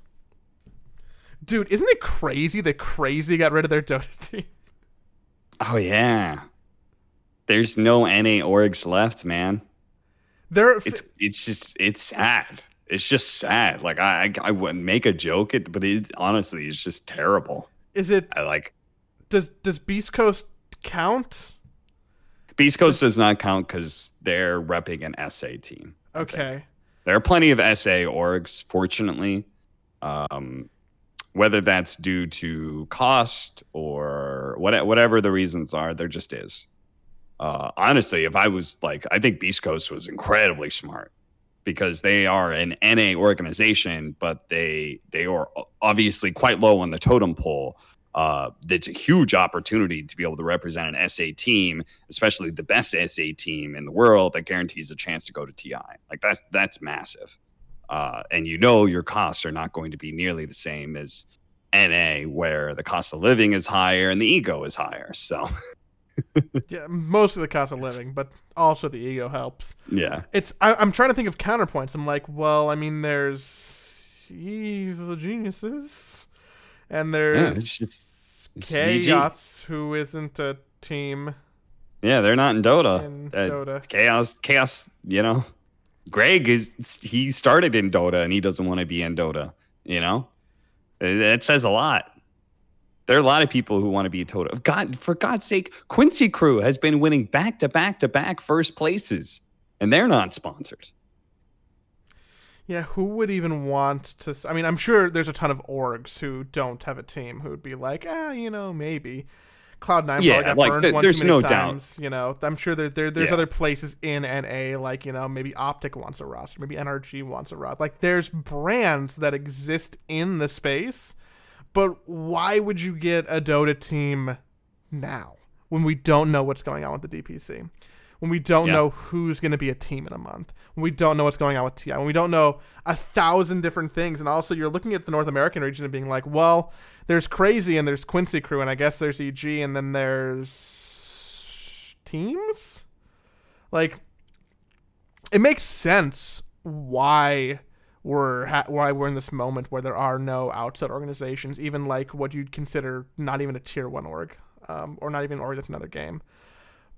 Speaker 2: Dude, isn't it crazy that Crazy got rid of their Dota team?
Speaker 1: Oh yeah. There's no NA orgs left, man.
Speaker 2: They're
Speaker 1: It's it's just it's sad. It's just sad. Like I I, I wouldn't make a joke, it, but it honestly it's just terrible.
Speaker 2: is it
Speaker 1: I like
Speaker 2: does does Beast Coast count?
Speaker 1: Beast Coast does not count because they're repping an SA team.
Speaker 2: Okay.
Speaker 1: There are plenty of SA orgs, fortunately. Um, whether that's due to cost or what, whatever the reasons are, there just is. Uh, honestly, if I was like, I think Beast Coast was incredibly smart because they are an NA organization, but they they are obviously quite low on the totem pole. Uh, it's a huge opportunity to be able to represent an SA team, especially the best SA team in the world that guarantees a chance to go to TI. Like that's that's massive. Uh, and you know your costs are not going to be nearly the same as NA, where the cost of living is higher and the ego is higher. So
Speaker 2: Yeah, most of the cost of living, but also the ego helps.
Speaker 1: yeah,
Speaker 2: It's I, I'm trying to think of counterpoints. I'm like, well, I mean, there's evil geniuses, and there's
Speaker 1: it's just- it's GG.
Speaker 2: chaos, who isn't a team
Speaker 1: yeah, they're not in Dota.
Speaker 2: in
Speaker 1: Uh,
Speaker 2: Dota.
Speaker 1: chaos chaos you know greg is he started in dota and he doesn't want to be in dota you know that says a lot there are a lot of people who want to be in dota god for god's sake quincy crew has been winning back to back to back first places and they're not sponsored
Speaker 2: Yeah, who would even want to? I mean, I'm sure there's a ton of orgs who don't have a team who would be like, ah, you know, maybe. Cloud Nine
Speaker 1: Yeah,
Speaker 2: probably got
Speaker 1: like,
Speaker 2: burned
Speaker 1: there-
Speaker 2: one
Speaker 1: there's
Speaker 2: too many
Speaker 1: no doubt.
Speaker 2: times. You know, I'm sure there, there there's
Speaker 1: Yeah.
Speaker 2: other places in NA, like you know, maybe Optic wants a roster, maybe NRG wants a roster. Like, there's brands that exist in the space, but why would you get a Dota team now when we don't know what's going on with the DPC? When we don't
Speaker 1: Yeah.
Speaker 2: know who's going to be a team in a month, when we don't know what's going on with TI, when we don't know a thousand different things, and also you're looking at the North American region and being like, well, there's Crazy and there's Quincy Crew, and I guess there's EG, and then there's teams. Like, it makes sense why we're ha- why we're in this moment where there are no outside organizations, even like what you'd consider not even a tier one org, um, or not even an org that's another game.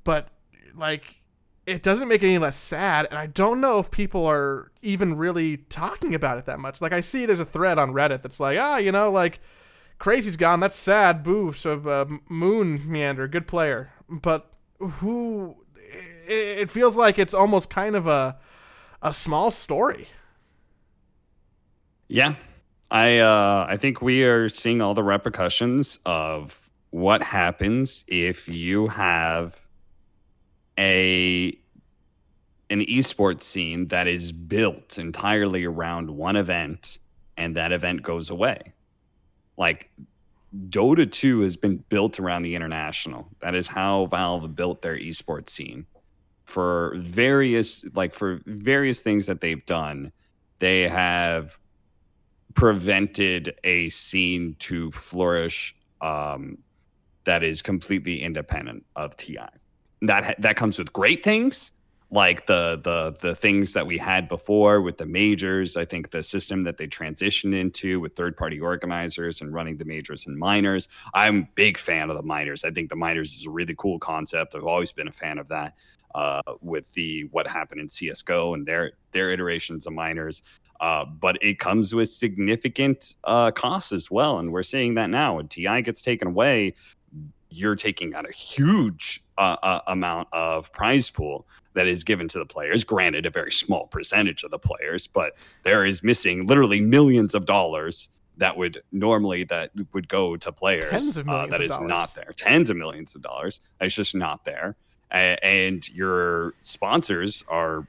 Speaker 2: But like it doesn't make it any less sad and i don't know if people are even really talking about it that much. Like i see there's a thread on reddit that's like ah you know like crazy's gone that's sad boo so uh, MoonMeander good player. But who it, it feels like it's almost kind of a a small story
Speaker 1: yeah i uh i think we are seeing all the repercussions of what happens if you have a an esports scene that is built entirely around one event and that event goes away. Like Dota 2 has been built around the international. That is how Valve built their esports scene. For various like for various things that they've done, they have prevented a scene to flourish um, that is completely independent of TI that that comes with great things like the the the things that we had before with the majors. I think the system that they transitioned into with third party organizers and running the majors and minors. I'm a big fan of the minors. I think the minors is a really cool concept. I've always been a fan of that. Uh, with the what happened in CS:GO and their their iterations of minors, uh, but it comes with significant uh, costs as well, and we're seeing that now. When TI gets taken away, you're taking out a huge uh, uh, amount of prize pool that is given to the players. Granted, a very small percentage of the players, but there is missing literally millions of dollars that would normally that would go to players
Speaker 2: Tens of
Speaker 1: uh, that is not there. Tens of millions of dollars. It's just not there. and your sponsors are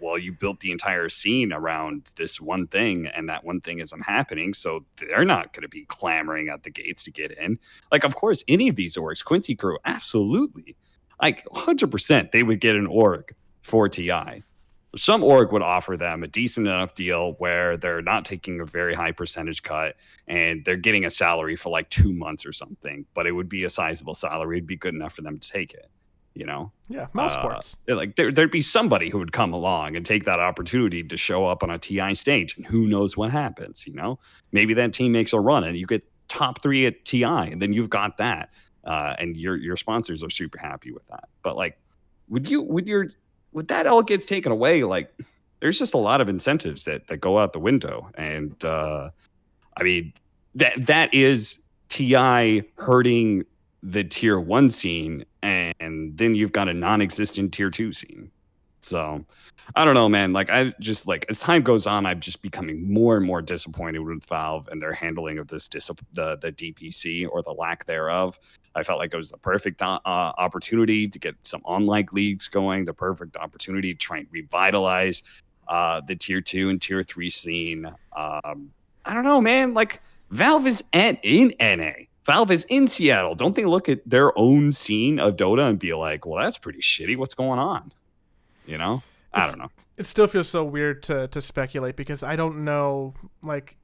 Speaker 1: well, you built the entire scene around this one thing, and that one thing isn't happening. So they're not going to be clamoring at the gates to get in. Like, of course, any of these orgs, Quincy Crew, absolutely, like 100%, they would get an org for TI. Some org would offer them a decent enough deal where they're not taking a very high percentage cut and they're getting a salary for like two months or something, but it would be a sizable salary. It'd be good enough for them to take it you know?
Speaker 2: Yeah mouse uh, sports
Speaker 1: like there, there'd be somebody who would come along and take that opportunity to show up on a ti stage and who knows what happens you know? Maybe that team makes a run and you get top three at ti and then you've got that uh, and your your sponsors are super happy with that. But like would you would your would that all gets taken away? Like there's just a lot of incentives that that go out the window. And uh i mean that that is ti hurting the tier one scene and then you've got a non-existent tier two scene. So i don't know man. Like i just like as time goes on i'm just becoming more and more disappointed with valve and their handling of this dis- the, the dpc or the lack thereof. I felt like it was the perfect uh, uh, opportunity to get some online leagues going the perfect opportunity to try and revitalize uh, the tier two and tier three scene. Um, i don't know man. Like valve is at, in na Valve is in Seattle. Don't they look at their own scene of Dota and be like, well, that's pretty shitty. What's going on? You know? I don't know.
Speaker 2: It still feels so weird to, to speculate because I don't know. Like,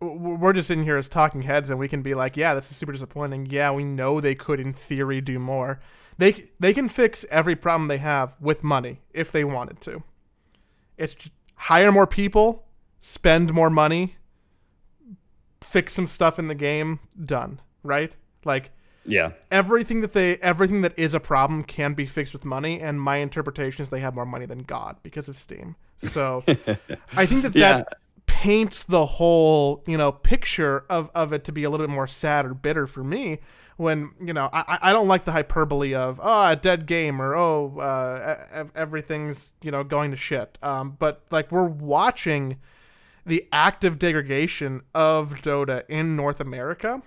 Speaker 2: we're just sitting here as talking heads and we can be like, yeah, this is super disappointing. Yeah, we know they could, in theory, do more. They, they can fix every problem they have with money if they wanted to. It's hire more people, spend more money, fix some stuff in the game, done, right? Like
Speaker 1: yeah.
Speaker 2: Everything that they everything that is a problem can be fixed with money and my interpretation is they have more money than God because of Steam. So I think that yeah. that paints the whole, you know, picture of, of it to be a little bit more sad or bitter for me when, you know, I, I don't like the hyperbole of, oh, a dead game or, oh, uh, everything's, you know, going to shit. Um, but, like, we're watching – the active degradation of Dota in North America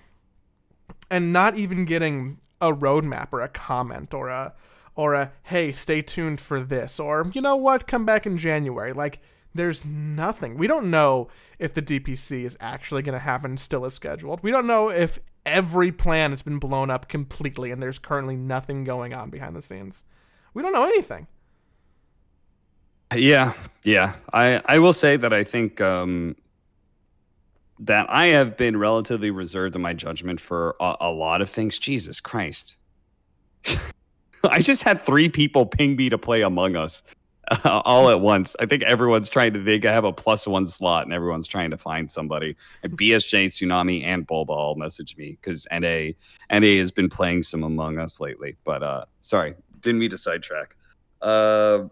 Speaker 2: and not even getting a roadmap or a comment or a or a hey, stay tuned for this or you know what, come back in January. Like there's nothing. We don't know if the DPC is actually going to happen still as scheduled. We don't know if every plan has been blown up completely and there's currently nothing going on behind the scenes. We don't know anything.
Speaker 1: Yeah, yeah. I I will say that I think um, that I have been relatively reserved in my judgment for a, a lot of things. Jesus Christ. I just had three people ping me to play Among Us uh, all at once. I think everyone's trying to think I have a plus one slot and everyone's trying to find somebody. And BSJ, Tsunami, and Bulba all message me because NA NA has been playing some Among Us lately. But uh sorry, didn't mean to sidetrack. Uh,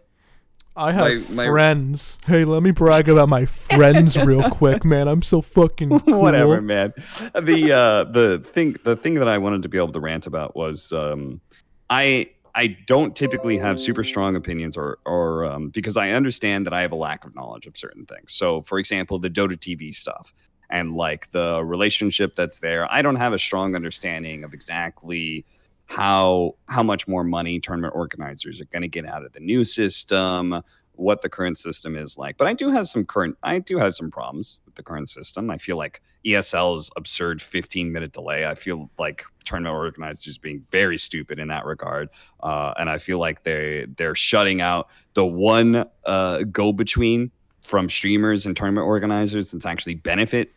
Speaker 2: I have
Speaker 1: my- my-
Speaker 2: friends. Hey, let me brag about my friends real quick, man. I'm so fucking cool.
Speaker 1: whatever, man. The uh, the thing the thing that I wanted to be able to rant about was um, I I don't typically have super strong opinions or or um, because I understand that I have a lack of knowledge of certain things. So, for example, the Dota TV stuff and like the relationship that's there, I don't have a strong understanding of exactly how how much more money tournament organizers are going to get out of the new system what the current system is like. But i do have some current i do have some problems with the current system. I feel like esl's absurd 15 minute delay. I feel like tournament organizers being very stupid in that regard uh, and i feel like they they're shutting out the one uh, go between from streamers and tournament organizers that's actually benefit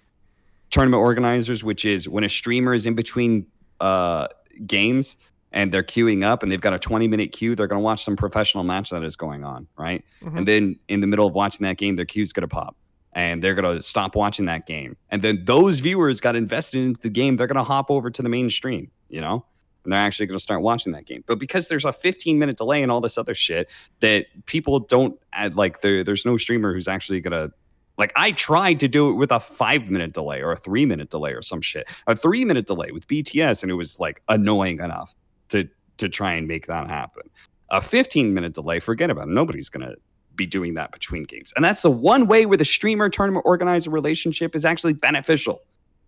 Speaker 1: tournament organizers which is when a streamer is in between uh, games and they're queuing up and they've got a 20 minute queue, they're going to watch some professional match that is going on, right?
Speaker 2: Mhm.
Speaker 1: And then in the middle of watching that game, their queue's going to pop and they're going to stop watching that game. And then those viewers got invested into the game, they're going to hop over to the mainstream, you know? And they're actually going to start watching that game. But because there's a 15 minute delay and all this other shit that people don't add, like, there, there's no streamer who's actually going to like I tried to do it with a five minute delay or a three minute delay or some shit. A three minute delay with BTS, and it was like annoying enough to to try and make that happen. A 15 minute delay, forget about it. Nobody's gonna be doing that between games. And that's the one way where the streamer tournament organizer relationship is actually beneficial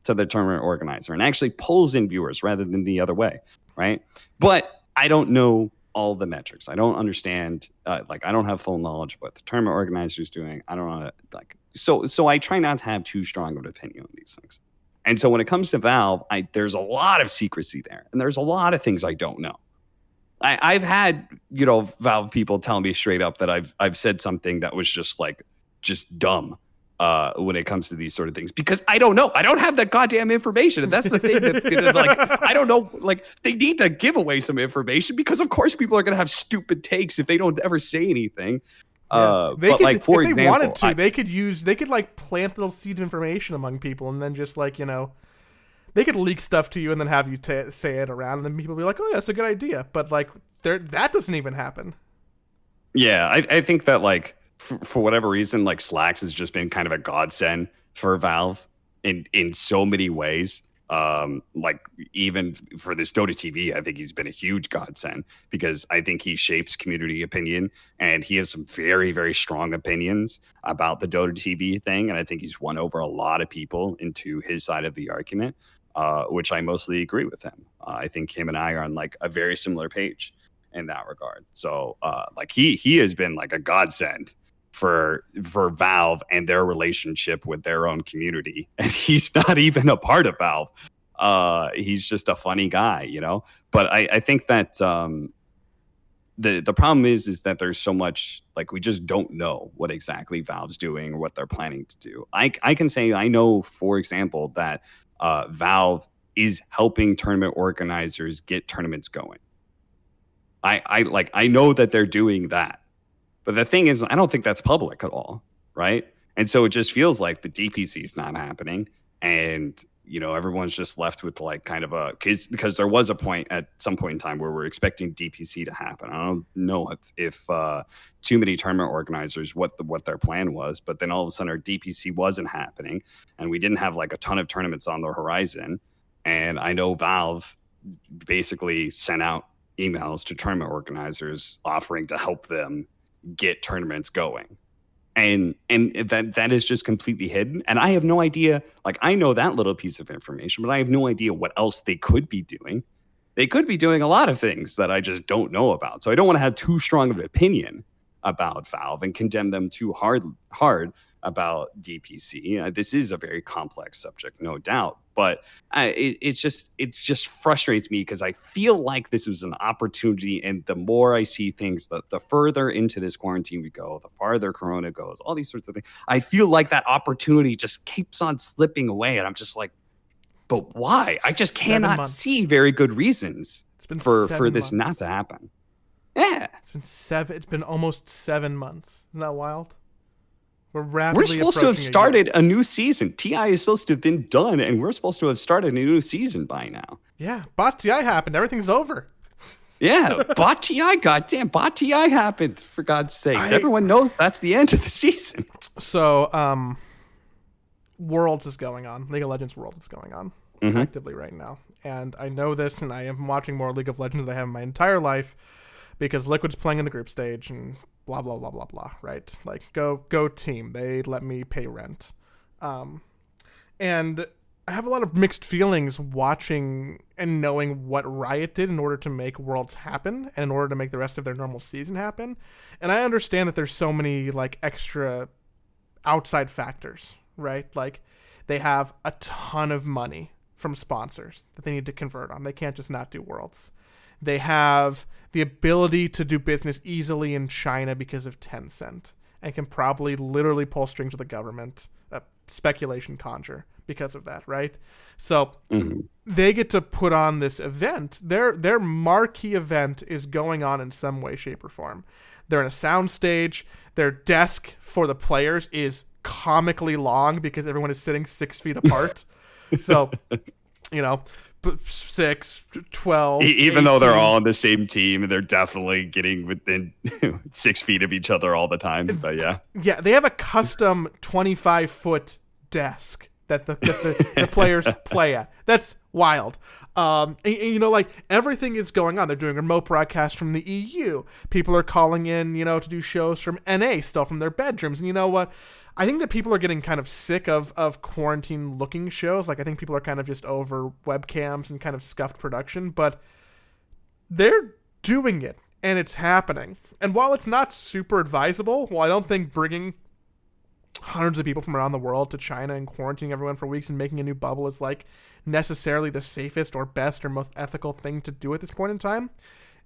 Speaker 1: to the tournament organizer and actually pulls in viewers rather than the other way, right? But I don't know all the metrics. I don't understand. Uh, like I don't have full knowledge of what the tournament organizer is doing. I don't know. Like so. So I try not to have too strong of an opinion on these things. And so when it comes to Valve, I, there's a lot of secrecy there, and there's a lot of things I don't know. I, I've had you know Valve people tell me straight up that I've I've said something that was just like just dumb uh, when it comes to these sort of things because I don't know. I don't have that goddamn information, and that's the thing that you know, like I don't know. Like they need to give away some information because of course people are gonna have stupid takes if they don't ever say anything. Uh,
Speaker 2: they
Speaker 1: but
Speaker 2: could,
Speaker 1: like for
Speaker 2: if
Speaker 1: example,
Speaker 2: they wanted to,
Speaker 1: I-
Speaker 2: they could use, they could like plant little seeds of information among people, and then just like you know, they could leak stuff to you, and then have you ta say it around, and then people be like, "Oh, yeah, that's a good idea," but like, there, that doesn't even happen.
Speaker 1: Yeah, I, I think that like for, for whatever reason, like Slacks has just been kind of a godsend for Valve in in so many ways. Um, like even for this Dota TV, I think he's been a huge godsend because I think he shapes community opinion and he has some very very strong opinions about the Dota TV thing, and I think he's won over a lot of people into his side of the argument. Uh, which I mostly agree with him. Uh, I think him and I are on like a very similar page in that regard. So uh like he he has been like a godsend for for Valve and their relationship with their own community. And he's not even a part of Valve. Uh he's just a funny guy, you know. But I, I think that um the the problem is is that there's so much like we just don't know what exactly Valve's doing or what they're planning to do. I I can say I know for example that uh Valve is helping tournament organizers get tournaments going. I, I like I know that they're doing that. But the thing is, I don't think that's public at all, right? And so it just feels like the DPC is not happening, and you know everyone's just left with like kind of a because because there was a point at some point in time where we're expecting DPC to happen. I don't know if if uh, too many tournament organizers what the, what their plan was, but then all of a sudden our DPC wasn't happening, and we didn't have like a ton of tournaments on the horizon. And I know Valve basically sent out emails to tournament organizers offering to help them get tournaments going. And and that that is just completely hidden. And i have no idea like i know that little piece of information but i have no idea what else they could be doing. They could be doing a lot of things that i just don't know about. So i don't want to have too strong of an opinion about valve and condemn them too hard hard about dpc uh, this is a very complex subject no doubt but I, it, it's just it just frustrates me because I feel like this is an opportunity, and the more I see things, the the further into this quarantine we go, the farther Corona goes, all these sorts of things. I feel like that opportunity just keeps on slipping away, and I'm just like, but why? I just cannot see very good reasons
Speaker 2: It's been
Speaker 1: for for this not to happen. Yeah,
Speaker 2: It's been seven. It's been almost seven months. Isn't that wild? We're
Speaker 1: we're supposed to have
Speaker 2: approaching a
Speaker 1: started a new season. Ti is supposed to have been done, and we're supposed to have started a new season by now.
Speaker 2: Yeah, but TI happened. Everything's over.
Speaker 1: Yeah, bot TI, goddamn, bot TI happened. For God's sake,
Speaker 2: I-
Speaker 1: everyone knows that's the end of the season.
Speaker 2: So, um, Worlds is going on. League of Legends Worlds is going on
Speaker 1: Mhm.
Speaker 2: actively right now, and I know this, and I am watching more League of Legends than I have in my entire life because Liquid's playing in the group stage and blah blah blah blah blah. Right? Like, go go team. They let me pay rent, um, and I have a lot of mixed feelings watching and knowing what Riot did in order to make Worlds happen and in order to make the rest of their normal season happen. And I understand that there's so many like extra outside factors, right? Like they have a ton of money from sponsors that they need to convert on. They can't just not do Worlds. They have the ability to do business easily in China because of Tencent and can probably literally pull strings with the government, uh, speculation conjure because of that, right? So
Speaker 1: Mhm.
Speaker 2: they get to put on this event. Their their marquee event is going on in some way, shape, or form. They're in a sound stage. Their desk for the players is comically long because everyone is sitting six feet apart. so, you know, six, 12.
Speaker 1: E- even though they're all on the same team and they're definitely getting within six feet of each other all the time. But yeah,
Speaker 2: Yeah, they have a custom 25 foot desk that the, that the, the players play at. That's wild. Um, and- and, you know, like everything is going on. They're doing remote broadcasts from the EU. People are calling in, you know, to do shows from NA still from their bedrooms. And you know what? I think that people are getting kind of sick of of quarantine looking shows. Like I think people are kind of just over webcams and kind of scuffed production. But they're doing it and it's happening. And while it's not super advisable, well, I don't think bringing hundreds of people from around the world to China and quarantining everyone for weeks and making a new bubble is like necessarily the safest or best or most ethical thing to do at this point in time.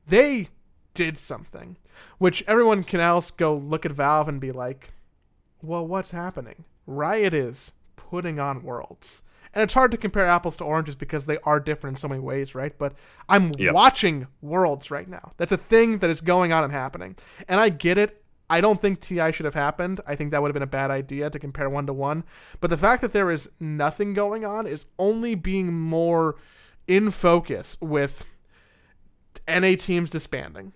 Speaker 2: They did something, which everyone can else go look at Valve and be like, well, what's happening? Riot is putting on worlds. And it's hard to compare apples to oranges because they are different in so many ways, right? But I'm
Speaker 1: Yep.
Speaker 2: watching worlds right now. That's a thing that is going on and happening. And I get it. I don't think TI should have happened. I think that would have been a bad idea to compare one to one. But the fact that there is nothing going on is only being more in focus with NA teams disbanding,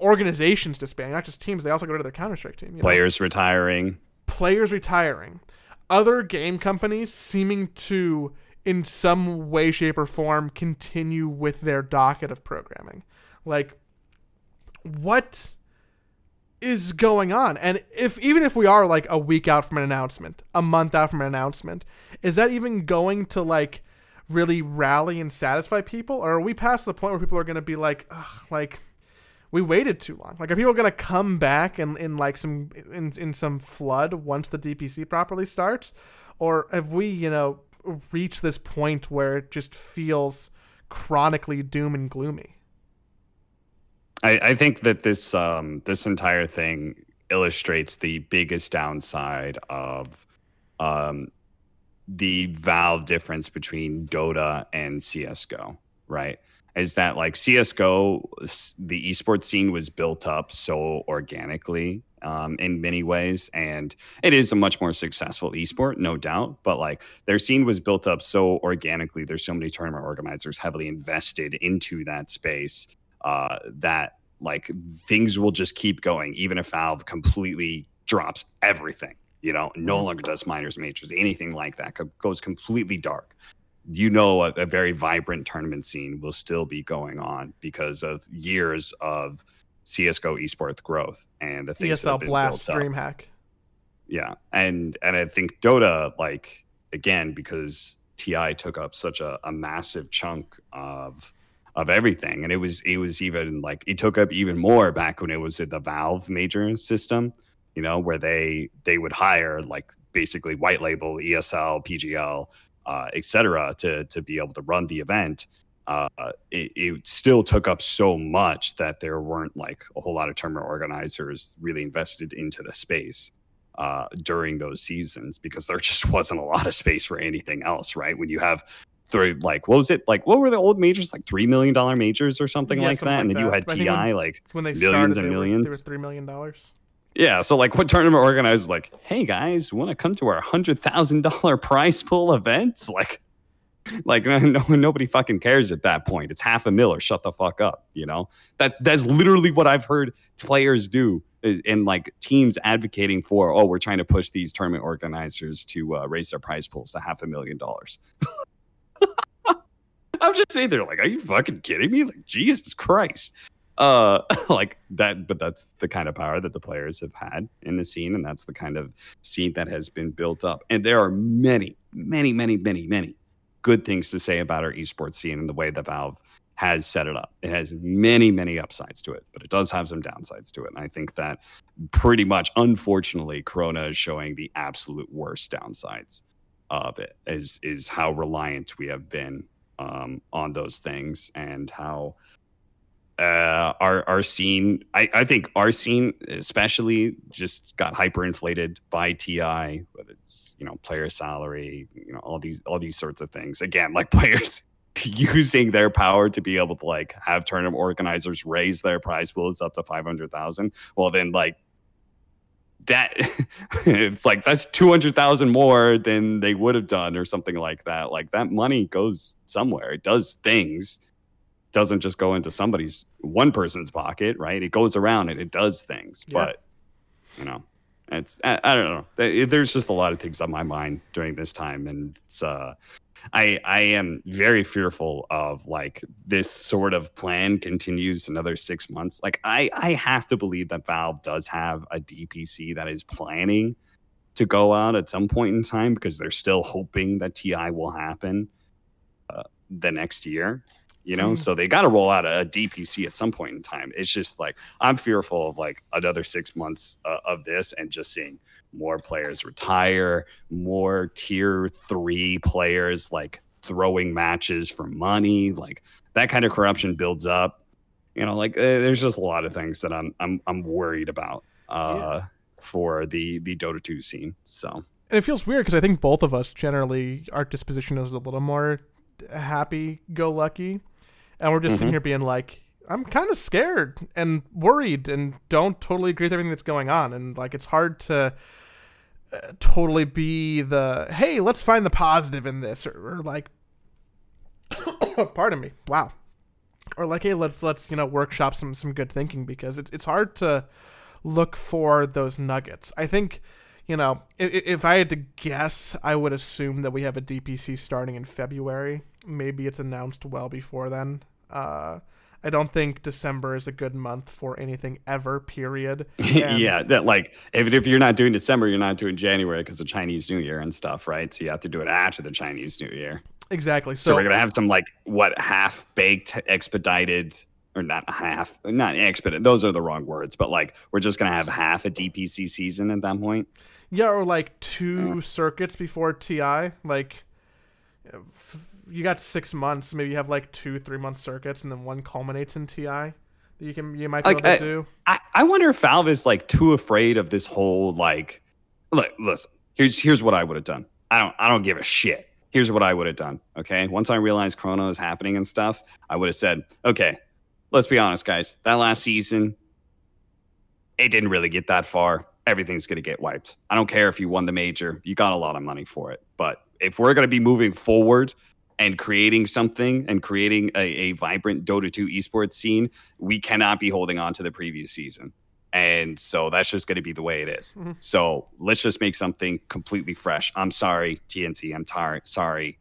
Speaker 2: organizations disbanding, not just teams. They also go to their Counter Strike team. you know?
Speaker 1: players retiring.
Speaker 2: players retiring, other game companies seeming to, in some way, shape, or form, continue with their docket of programming. Like, what is going on? And if even if we are like a week out from an announcement, a month out from an announcement, is that even going to like really rally and satisfy people, or are we past the point where people are going to be like, Ugh, like? we waited too long. Like, are people gonna come back in, in like some in, in some flood once the DPC properly starts, or have we, you know, reached this point where it just feels chronically doom and gloomy?
Speaker 1: I, I think that this um, this entire thing illustrates the biggest downside of um, the Valve difference between Dota and CS:GO. Right, is that like CS:GO, the esports scene was built up so organically um, in many ways, and it is a much more successful esport, no doubt. But like their scene was built up so organically, there's so many tournament organizers heavily invested into that space uh, that like things will just keep going, even if Valve completely drops everything. You know, no longer does minors, majors, anything like that co- goes completely dark. You know, a, a very vibrant tournament scene will still be going on because of years of CS:GO esports growth and the things
Speaker 2: ESL Blast DreamHack.
Speaker 1: yeah and and i think dota like again because ti took up such a, a massive chunk of of everything and it was it was even like it took up even more back when it was the valve major system you know where they they would hire like basically white label esl pgl uh, et cetera to to be able to run the event uh, it, it still took up so much that there weren't like a whole lot of tournament organizers really invested into the space uh, during those seasons because there just wasn't a lot of space for anything else, right? When you have three, like, what was it like? What were the old majors like? Three million dollar majors or something
Speaker 2: Yeah,
Speaker 1: like
Speaker 2: something
Speaker 1: that, and
Speaker 2: like
Speaker 1: then you had TI,
Speaker 2: when-
Speaker 1: like,
Speaker 2: When they
Speaker 1: Millions
Speaker 2: started,
Speaker 1: and
Speaker 2: they were, they were three million dollars.
Speaker 1: yeah. So like, what tournament organizers like, hey guys, want to come to our hundred thousand dollar prize pool events? Like, like no, nobody fucking cares at that point. It's half a mil or shut the fuck up. You know that that's literally what I've heard players do in like teams advocating for. Oh, we're trying to push these tournament organizers to uh, raise their prize pools to half a million dollars. I'm just saying, they're like, are you fucking kidding me? Like Jesus Christ. Uh, like that, but that's the kind of power that the players have had in the scene, and that's the kind of scene that has been built up. And there are many, many, many, many, many good things to say about our esports scene and the way that Valve has set it up. It has many, many upsides to it, but it does have some downsides to it. And I think that pretty much, unfortunately, Corona is showing the absolute worst downsides of it. Is is how reliant we have been um, on those things and how uh, our our scene. I, I think our scene especially just got hyperinflated by TI, whether it's you know player salary, you know all these all these sorts of things. Again, like players using their power to be able to like have tournament organizers raise their prize pools up to five hundred thousand. Well, then like that it's like that's 200,000 more than they would have done or something like that. Like that money goes somewhere. It does things doesn't just go into somebody's one person's pocket, right? It goes around and it does things. Yeah. But you know, it's I, I, don't know. There's just a lot of things on my mind during this time, and it's uh, I I am very fearful of like this sort of plan continues another six months. Like I I have to believe that Valve does have a DPC that is planning to go out at some point in time because they're still hoping that TI will happen uh, the next year you know mm. so they got to roll out a, dpc at some point in time it's just like i'm fearful of like another six months uh, of this and just seeing more players retire more tier three players like throwing matches for money like that kind of corruption builds up you know like uh, there's just a lot of things that i'm i'm, I'm worried about uh yeah. for the the dota 2 scene so
Speaker 2: and it feels weird because I think both of us generally our disposition is a little more happy go lucky and we're just mm-hmm. sitting here being like, I'm kind of scared and worried and don't totally agree with everything that's going on. And like, it's hard to totally be the, hey, let's find the positive in this, or, or like, pardon me, wow, or like, hey, let's let's you know workshop some some good thinking because it's it's hard to look for those nuggets. I think you know, if, if, I had to guess, I would assume that we have a DPC starting in February. Maybe it's announced well before then. Uh, I don't think December is a good month for anything ever. Period.
Speaker 1: yeah, that like if if you're not doing December, you're not doing January because of Chinese New Year and stuff, right? So you have to do it after the Chinese New Year.
Speaker 2: Exactly. So,
Speaker 1: so we're gonna have some like what half baked expedited or not half, not expedited. Those are the wrong words, but like we're just gonna have half a DPC season at that point.
Speaker 2: Yeah, or like two uh. circuits before TI, like uh, you got six months. Maybe you have like two, three month circuits, and then one culminates in TI that you can you might be like, able to I, do.
Speaker 1: I, I wonder if Valve is like too afraid of this whole like. Look, listen. Here's here's what I would have done. I don't I don't give a shit. Here's what I would have done. Okay, once I realized Corona is happening and stuff, I would have said, okay, let's be honest, guys. That last season, it didn't really get that far. Everything's going to get wiped. I don't care if you won the major. You got a lot of money for it. But if we're going to be moving forward and creating something and creating a, a vibrant Dota 2 esports scene, we cannot be holding on to the previous season. And so that's just going to be the way it is. Mm-hmm. So let's just make something completely fresh. I'm sorry, TNC. I'm tar- sorry,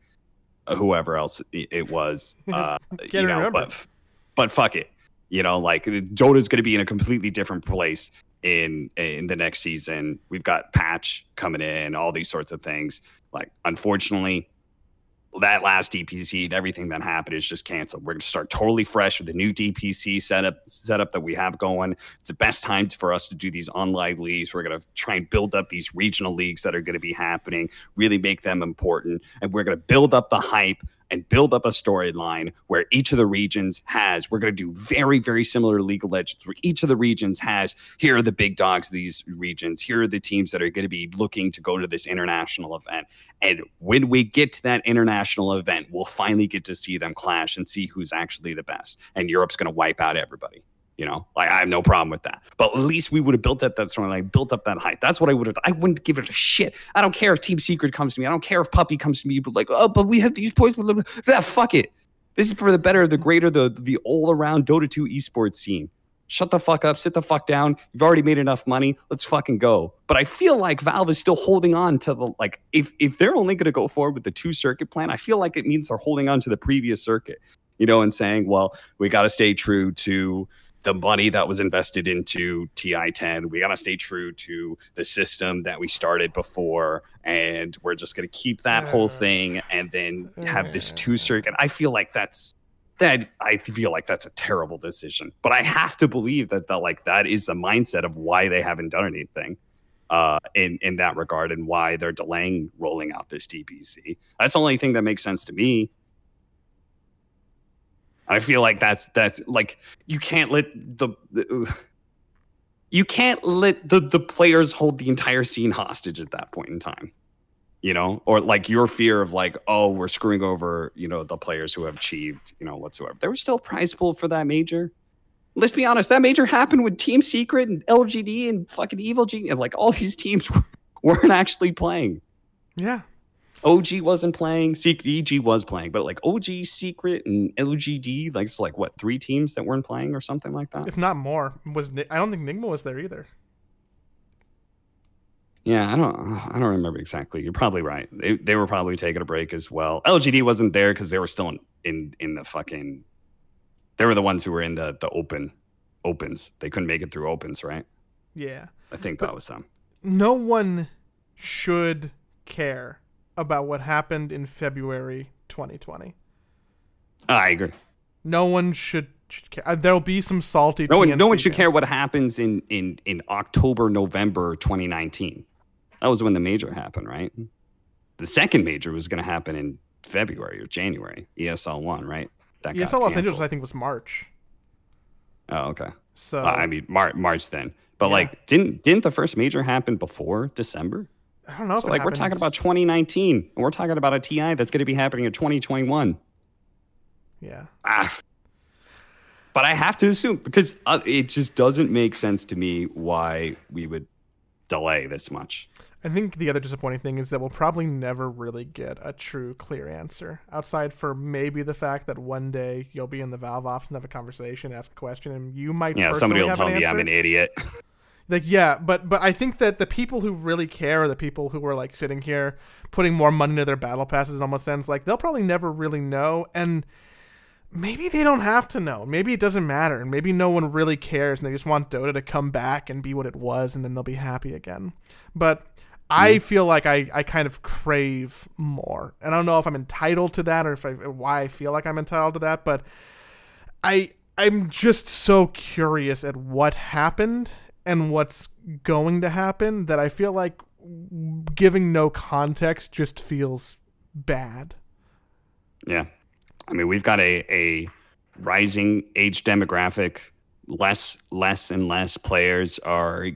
Speaker 1: uh, whoever else it was. Uh, you know, remember. but but fuck it. You know, like Dota's going to be in a completely different place in in the next season. We've got patch coming in, all these sorts of things. Like, unfortunately, that last DPC and everything that happened is just canceled. We're going to start totally fresh with the new DPC setup setup that we have going. It's the best time for us to do these online leagues. We're going to try and build up these regional leagues that are going to be happening, really make them important, and we're going to build up the hype and build up a storyline where each of the regions has, we're going to do very, very similar League of Legends, where each of the regions has, here are the big dogs of these regions, here are the teams that are going to be looking to go to this international event. And when we get to that international event, we'll finally get to see them clash and see who's actually the best. And Europe's going to wipe out everybody You know, like I have no problem with that. But at least we would have built up that story, like built up that hype. That's what I would have. I wouldn't give it a shit. I don't care if Team Secret comes to me. I don't care if Puppy comes to me. But like, oh, but we have these points. That ah, fuck it. This is for the better, the greater, the the all around Dota 2 esports scene. Shut the fuck up. Sit the fuck down. You've already made enough money. Let's fucking go. But I feel like Valve is still holding on to the like. If if they're only going to go forward with the two circuit plan, I feel like it means they're holding on to the previous circuit. You know, and saying, well, we got to stay true to the money that was invested into TI10. We got to stay true to the system that we started before, and we're just going to keep that whole thing, and then have this two circuit. I feel like that's that. I feel like that's a terrible decision, but I have to believe that the like that is the mindset of why they haven't done anything. Uh, in in that regard, and why they're delaying rolling out this DPC. That's the only thing that makes sense to me. I feel like that's that's like you can't let the, the you can't let the the players hold the entire scene hostage at that point in time. You know, or like your fear of like, oh, we're screwing over, you know, the players who have achieved, you know, whatsoever. There was still prize pool for that major. Let's be honest, that major happened with Team Secret and LGD and fucking Evil Genius. Like all these teams weren't actually playing.
Speaker 2: Yeah.
Speaker 1: OG wasn't playing. Secret EG was playing, but like OG, Secret, and LGD, like it's like what three teams that weren't playing or something like that.
Speaker 2: If not more, was I don't think Nigma was there either.
Speaker 1: Yeah, I don't, I don't remember exactly. You're probably right. They, they were probably taking a break as well. LGD wasn't there because they were still in, in in the fucking. They were the ones who were in the the open opens. They couldn't make it through opens, right?
Speaker 2: Yeah,
Speaker 1: I think but that was them.
Speaker 2: No one should care about what happened in February 2020.
Speaker 1: I agree.
Speaker 2: No one should, should care. Uh, there'll be some salty.
Speaker 1: No one, no one should care what happens in in in October, November 2019. That was when the major happened, right? The second major was going to happen in February or January. ESL one, right?
Speaker 2: That ESL Los Angeles, I think, was March.
Speaker 1: Oh, okay. So uh, I mean, Mar- March then. But yeah. like, didn't didn't the first major happen before December?
Speaker 2: I don't know.
Speaker 1: So like we're talking about 2019, and we're talking about a TI that's going to be happening in 2021.
Speaker 2: Yeah.
Speaker 1: Ah. But I have to assume because uh, it just doesn't make sense to me why we would delay this much.
Speaker 2: I think the other disappointing thing is that we'll probably never really get a true clear answer outside for maybe the fact that one day you'll be in the Valve office and have a conversation, ask a question, and you might
Speaker 1: yeah somebody will tell me I'm an idiot.
Speaker 2: like yeah but but i think that the people who really care are the people who are like sitting here putting more money into their battle passes in almost sense. Like they'll probably never really know and maybe they don't have to know. Maybe it doesn't matter and maybe no one really cares and they just want dota to come back and be what it was and then they'll be happy again. But I feel like I, I kind of crave more. And I don't know if I'm entitled to that or if I, why I feel like I'm entitled to that, but I I'm just so curious at what happened and what's going to happen that I feel like giving no context just feels bad.
Speaker 1: Yeah. I mean, we've got a, a rising age demographic. Less less and less players are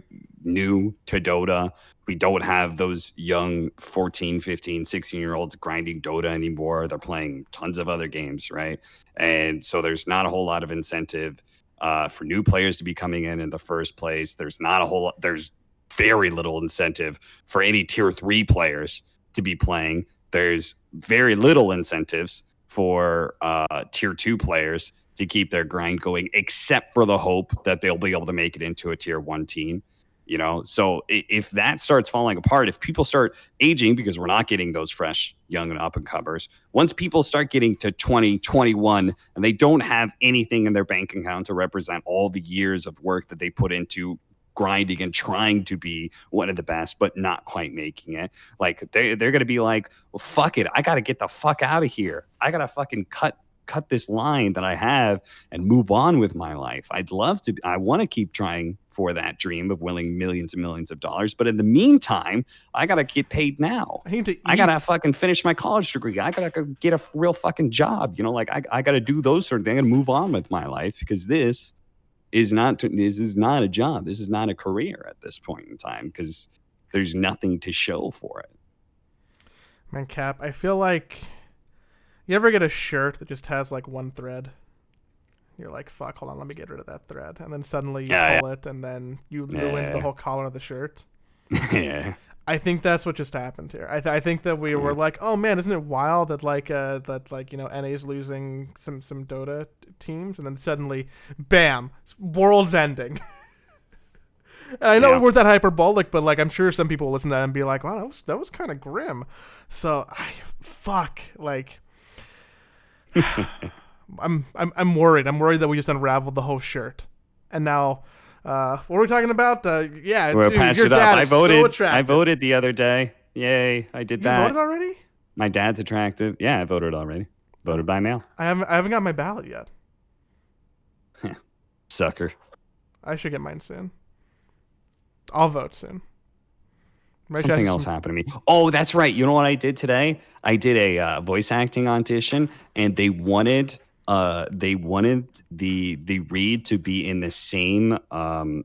Speaker 1: new to Dota. We don't have those young 14, 15, 16 year olds grinding Dota anymore. They're playing tons of other games, right? And so there's not a whole lot of incentive uh, for new players to be coming in in the first place. There's not a whole lot, there's very little incentive for any tier three players to be playing. There's very little incentives for uh, tier two players to keep their grind going, except for the hope that they'll be able to make it into a tier one team you know? So if that starts falling apart if people start aging because we're not getting those fresh young and up and comers once people start getting to 20 21 and they don't have anything in their bank account to represent all the years of work that they put into grinding and trying to be one of the best but not quite making it like they, they're gonna be like well fuck it. I gotta get the fuck out of here. I gotta fucking cut cut this line that I have and move on with my life. I'd love to, I want to keep trying for that dream of winning millions and millions of dollars. But in the meantime, I got to get paid now. I need to I got to fucking finish my college degree. I got to get a real fucking job. You know, like I, I got to do those sort of things. To move on with my life because this is not, this is not a job. This is not a career at this point in time because there's nothing to show for it.
Speaker 2: Man, Cap, I feel like you ever get a shirt that just has like one thread? You're like, fuck, hold on, let me get rid of that thread, and then suddenly you
Speaker 1: Yeah,
Speaker 2: pull it, and then you ruined the whole collar of the shirt.
Speaker 1: yeah.
Speaker 2: I think that's what just happened here. I, th- I think that we were like, oh man, isn't it wild that like uh that like you know NA's losing some some Dota teams, and then suddenly, bam, world's ending. and I know
Speaker 1: Yeah.
Speaker 2: we weren't that hyperbolic, but like I'm sure some people will listen to that and be like, wow, that was that was kind of grim. So I fuck like. I'm, I'm I'm worried. I'm worried that we just unraveled the whole shirt, and now, uh, what are we talking about? Uh, yeah,
Speaker 1: We'll
Speaker 2: dude, your
Speaker 1: it up.
Speaker 2: dad
Speaker 1: I
Speaker 2: is so
Speaker 1: voted. I voted the other day. Yay! I did that.
Speaker 2: You
Speaker 1: that.
Speaker 2: voted already?
Speaker 1: My dad's attractive. Yeah, I voted already. Voted by mail.
Speaker 2: I haven't I haven't got my ballot yet.
Speaker 1: Sucker.
Speaker 2: I should get mine soon. I'll vote soon.
Speaker 1: Something else happened to me. Oh, that's right. You know what I did today? I did a uh, voice acting audition, and they wanted uh they wanted the the read to be in the same um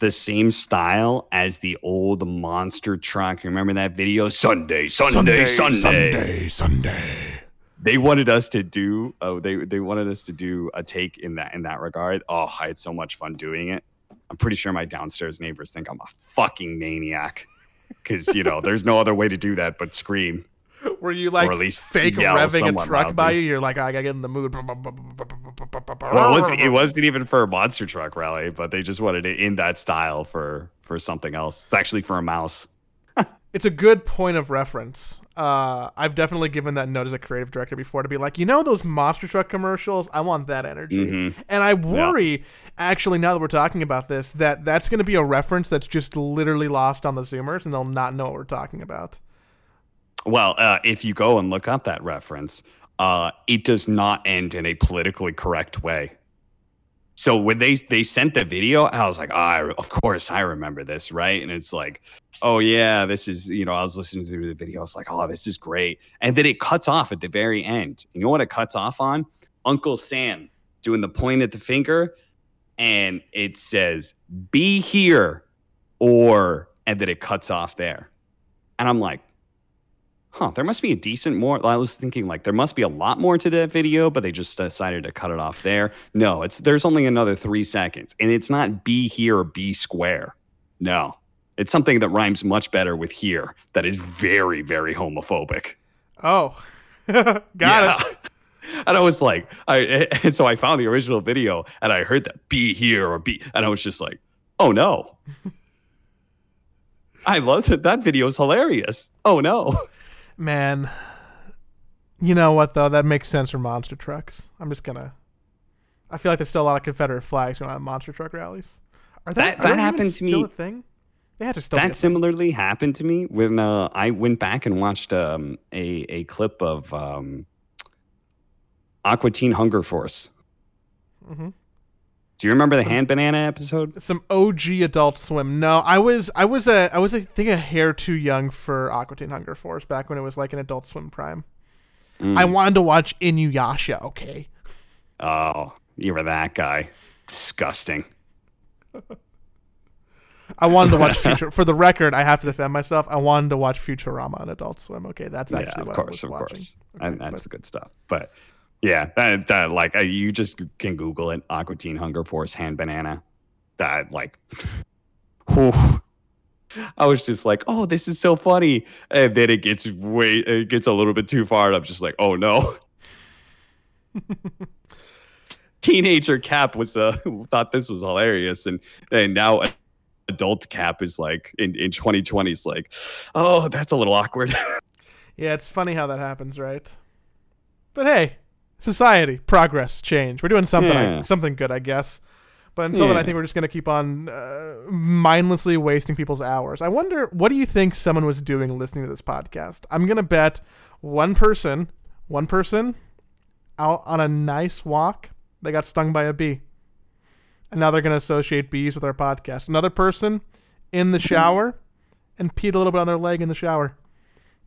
Speaker 1: the same style as the old monster truck. You remember that video? Sunday, Sunday, Sunday.
Speaker 2: Sunday, Sunday.
Speaker 1: They wanted us to do oh they they wanted us to do a take in that in that regard. Oh, I had so much fun doing it. I'm pretty sure my downstairs neighbors think I'm a fucking maniac. Cause you know, there's no other way to do that but scream.
Speaker 2: Were you like
Speaker 1: at least
Speaker 2: fake revving a truck by you? You're like, oh, I gotta get in the mood.
Speaker 1: Well, it wasn't, it wasn't even for a monster truck rally, but they just wanted it in that style for for something else. It's actually for a mouse.
Speaker 2: It's a good point of reference. Uh, I've definitely given that note as a creative director before to be like, you know, those monster truck commercials. I want that energy,
Speaker 1: Mhm.
Speaker 2: and I worry, actually, now that we're talking about this, that that's going to be a reference that's just literally lost on the Zoomers, and they'll not know what we're talking about.
Speaker 1: Well, uh, if you go and look up that reference, uh, it does not end in a politically correct way. So when they they sent the video, I was like, oh, I, of course I remember this, right? And it's like, oh yeah, this is you know, I was listening to the video, I was like, oh, this is great, and then it cuts off at the very end. You know what it cuts off on? Uncle Sam doing the point at the finger, and it says, "Be here," or and then it cuts off there, and I'm like huh, there must be a decent more. I was thinking like there must be a lot more to that video, but they just decided to cut it off there. No, it's there's only another three seconds, and it's not be here or be square. No, it's something that rhymes much better with here. That is very very homophobic.
Speaker 2: Oh, got it.
Speaker 1: it. And I was like, I and so I found the original video and I heard that be here or be, and I was just like, oh no. I loved it. That video is hilarious. Oh no.
Speaker 2: Man, you know what though? That makes sense for monster trucks. I'm just gonna. I feel like there's still a lot of Confederate flags going on at monster truck rallies. Are
Speaker 1: That-
Speaker 2: are
Speaker 1: that happened to
Speaker 2: still
Speaker 1: me-
Speaker 2: A thing? They had to still.
Speaker 1: that similarly happened to me when uh, I went back and watched um, a a clip of um, Aqua Teen Hunger Force.
Speaker 2: Mhm.
Speaker 1: Do you remember the
Speaker 2: Some-
Speaker 1: hand banana episode?
Speaker 2: Some OG Adult Swim. No, I was I was a I was I think a hair too young for Aqua Teen Hunger Force back when it was like an Adult Swim prime.
Speaker 1: Mm.
Speaker 2: I wanted to watch Inuyasha. Okay.
Speaker 1: oh, you were that guy. Disgusting.
Speaker 2: I wanted to watch Future. For the record, I have to defend myself. I wanted to watch Futurama on Adult Swim. Okay, that's
Speaker 1: yeah,
Speaker 2: actually
Speaker 1: of
Speaker 2: what
Speaker 1: course,
Speaker 2: I
Speaker 1: of
Speaker 2: watching.
Speaker 1: course,
Speaker 2: Okay,
Speaker 1: and that's
Speaker 2: but-
Speaker 1: the good stuff. But yeah, that, that like uh, you just can Google it. Aqua Teen Hunger Force hand banana. That like, whew. I was just like, oh, this is so funny, and then it gets way, it gets a little bit too far, and I'm just like, oh no. Teenager Cap was uh thought this was hilarious, and and now adult Cap is like in in 2020 is like, oh, that's a little awkward.
Speaker 2: Yeah, it's funny how that happens, right? But hey, society, progress, change. We're doing something,
Speaker 1: Yeah.
Speaker 2: something good, I guess. But until then, I think we're just gonna keep on uh, mindlessly wasting people's hours. I wonder, what do you think someone was doing listening to this podcast? I'm gonna bet one person, one person, out on a nice walk, they got stung by a bee, and now they're gonna associate bees with our podcast. Another person in the shower and peed a little bit on their leg in the shower.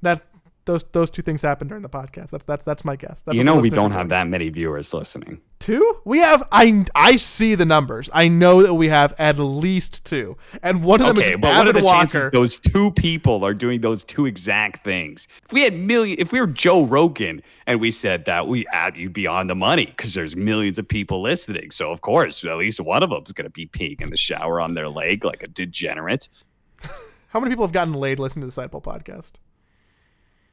Speaker 2: That those those two things happen during the podcast. That's that's that's my guess. That's
Speaker 1: you know we don't have that many viewers listening.
Speaker 2: two. We have I I see the numbers. I know that we have at least two, and one of them
Speaker 1: Okay,
Speaker 2: is
Speaker 1: but what are the
Speaker 2: Walker.
Speaker 1: those two people are doing those two exact things? If we had million, if we were Joe Rogan and we said that, we add you be on the money because there's millions of people listening. So of course, at least one of them is going to be peeing in the shower on their leg like a degenerate.
Speaker 2: How many people have gotten laid listening to the Sidepole podcast?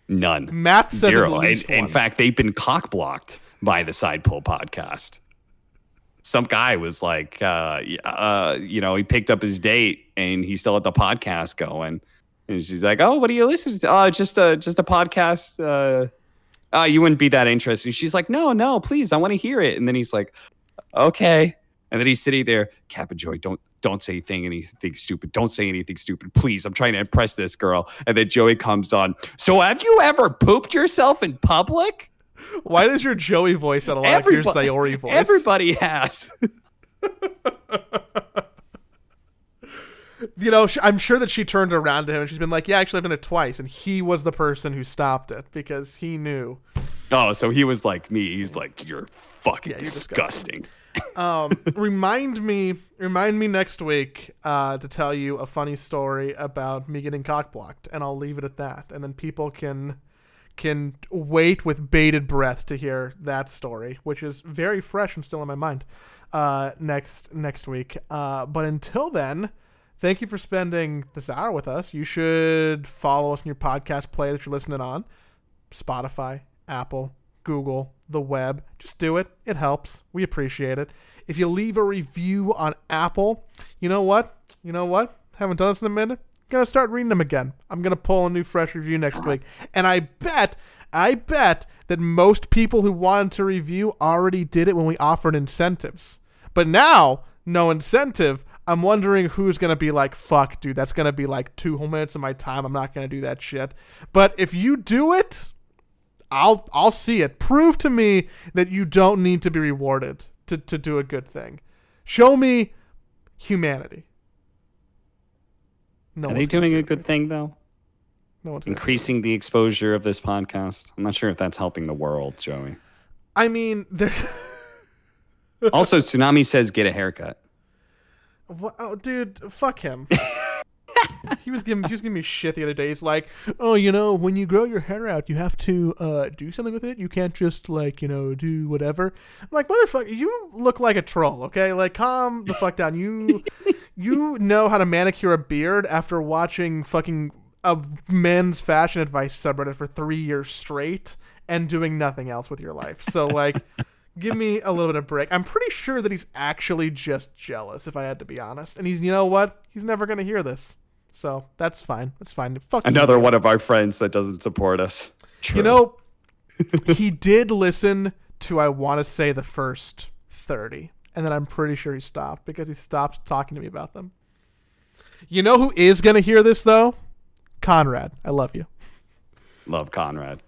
Speaker 1: None.
Speaker 2: Matt says
Speaker 1: Zero. In, in fact, they've been cock blocked by the Side Pull podcast. Some guy was like, uh, uh, you know, he picked up his date and he's still at the podcast going. And she's like, "Oh, what are you listening to? Oh, just a just a podcast. Uh, oh, you wouldn't be that interested." She's like, "No, no, please, I want to hear it." And then he's like, "Okay." And then he's sitting there, Kappa Joy, don't don't say anything anything stupid. Don't say anything stupid, please. I'm trying to impress this girl. And then Joey comes on. So have you ever pooped yourself in public?
Speaker 2: Why does your Joey voice sound a lot like your
Speaker 1: Everybody-
Speaker 2: Sayori voice?
Speaker 1: Everybody has.
Speaker 2: you know, I'm sure that she turned around to him and she's been like, "Yeah, actually, I've done it twice," and he was the person who stopped it because he knew.
Speaker 1: oh, so he was like me. He's like, you're fucking
Speaker 2: Yeah, you're disgusting.
Speaker 1: disgusting.
Speaker 2: Um, remind me, remind me next week uh, to tell you a funny story about me getting cockblocked, and I'll leave it at that, and then people can can wait with bated breath to hear that story, which is very fresh and still in my mind. Uh, next next week, uh, but until then. Thank you for spending this hour with us. You should follow us in your podcast player that you're listening on. Spotify, Apple, Google, the web. Just do it. It helps. We appreciate it. If you leave a review on Apple, you know what? You know what? Haven't done this in a minute. Gonna start reading them again. I'm gonna pull a new fresh review next week. And I bet, I bet that most people who wanted to review already did it when we offered incentives. But now, no incentive. I'm wondering who's gonna be like, fuck, dude, that's gonna be like two whole minutes of my time. I'm not gonna do that shit. But if you do it, I'll I'll see it. Prove to me that you don't need to be rewarded to, to do a good thing. Show me humanity. No
Speaker 1: Are they doing
Speaker 2: do
Speaker 1: a good thing though?
Speaker 2: No one's gonna do it.
Speaker 1: Increasing the exposure of this podcast. I'm not sure if that's helping the world, Joey.
Speaker 2: I mean, there.
Speaker 1: Also, Tsunami says get a haircut.
Speaker 2: What? Oh, dude, fuck him. he was giving he was giving me shit the other day. He's like, oh, you know, when you grow your hair out, you have to uh, do something with it. You can't just like you know do whatever. I'm like, motherfucker, you look like a troll. Okay, like calm the fuck down. You you know how to manicure a beard after watching fucking a men's fashion advice subreddit for three years straight and doing nothing else with your life. So like. Give me a little bit of break. I'm pretty sure that he's actually just jealous, if I had to be honest. And he's, you know what? He's never gonna hear this, so that's fine. That's fine. Fuck you.
Speaker 1: Another one of our friends that doesn't support us. True.
Speaker 2: You know, he did listen to I want to say the first thirty, and then I'm pretty sure he stopped because he stopped talking to me about them. You know who is gonna hear this though? Conrad. I love you.
Speaker 1: love Conrad.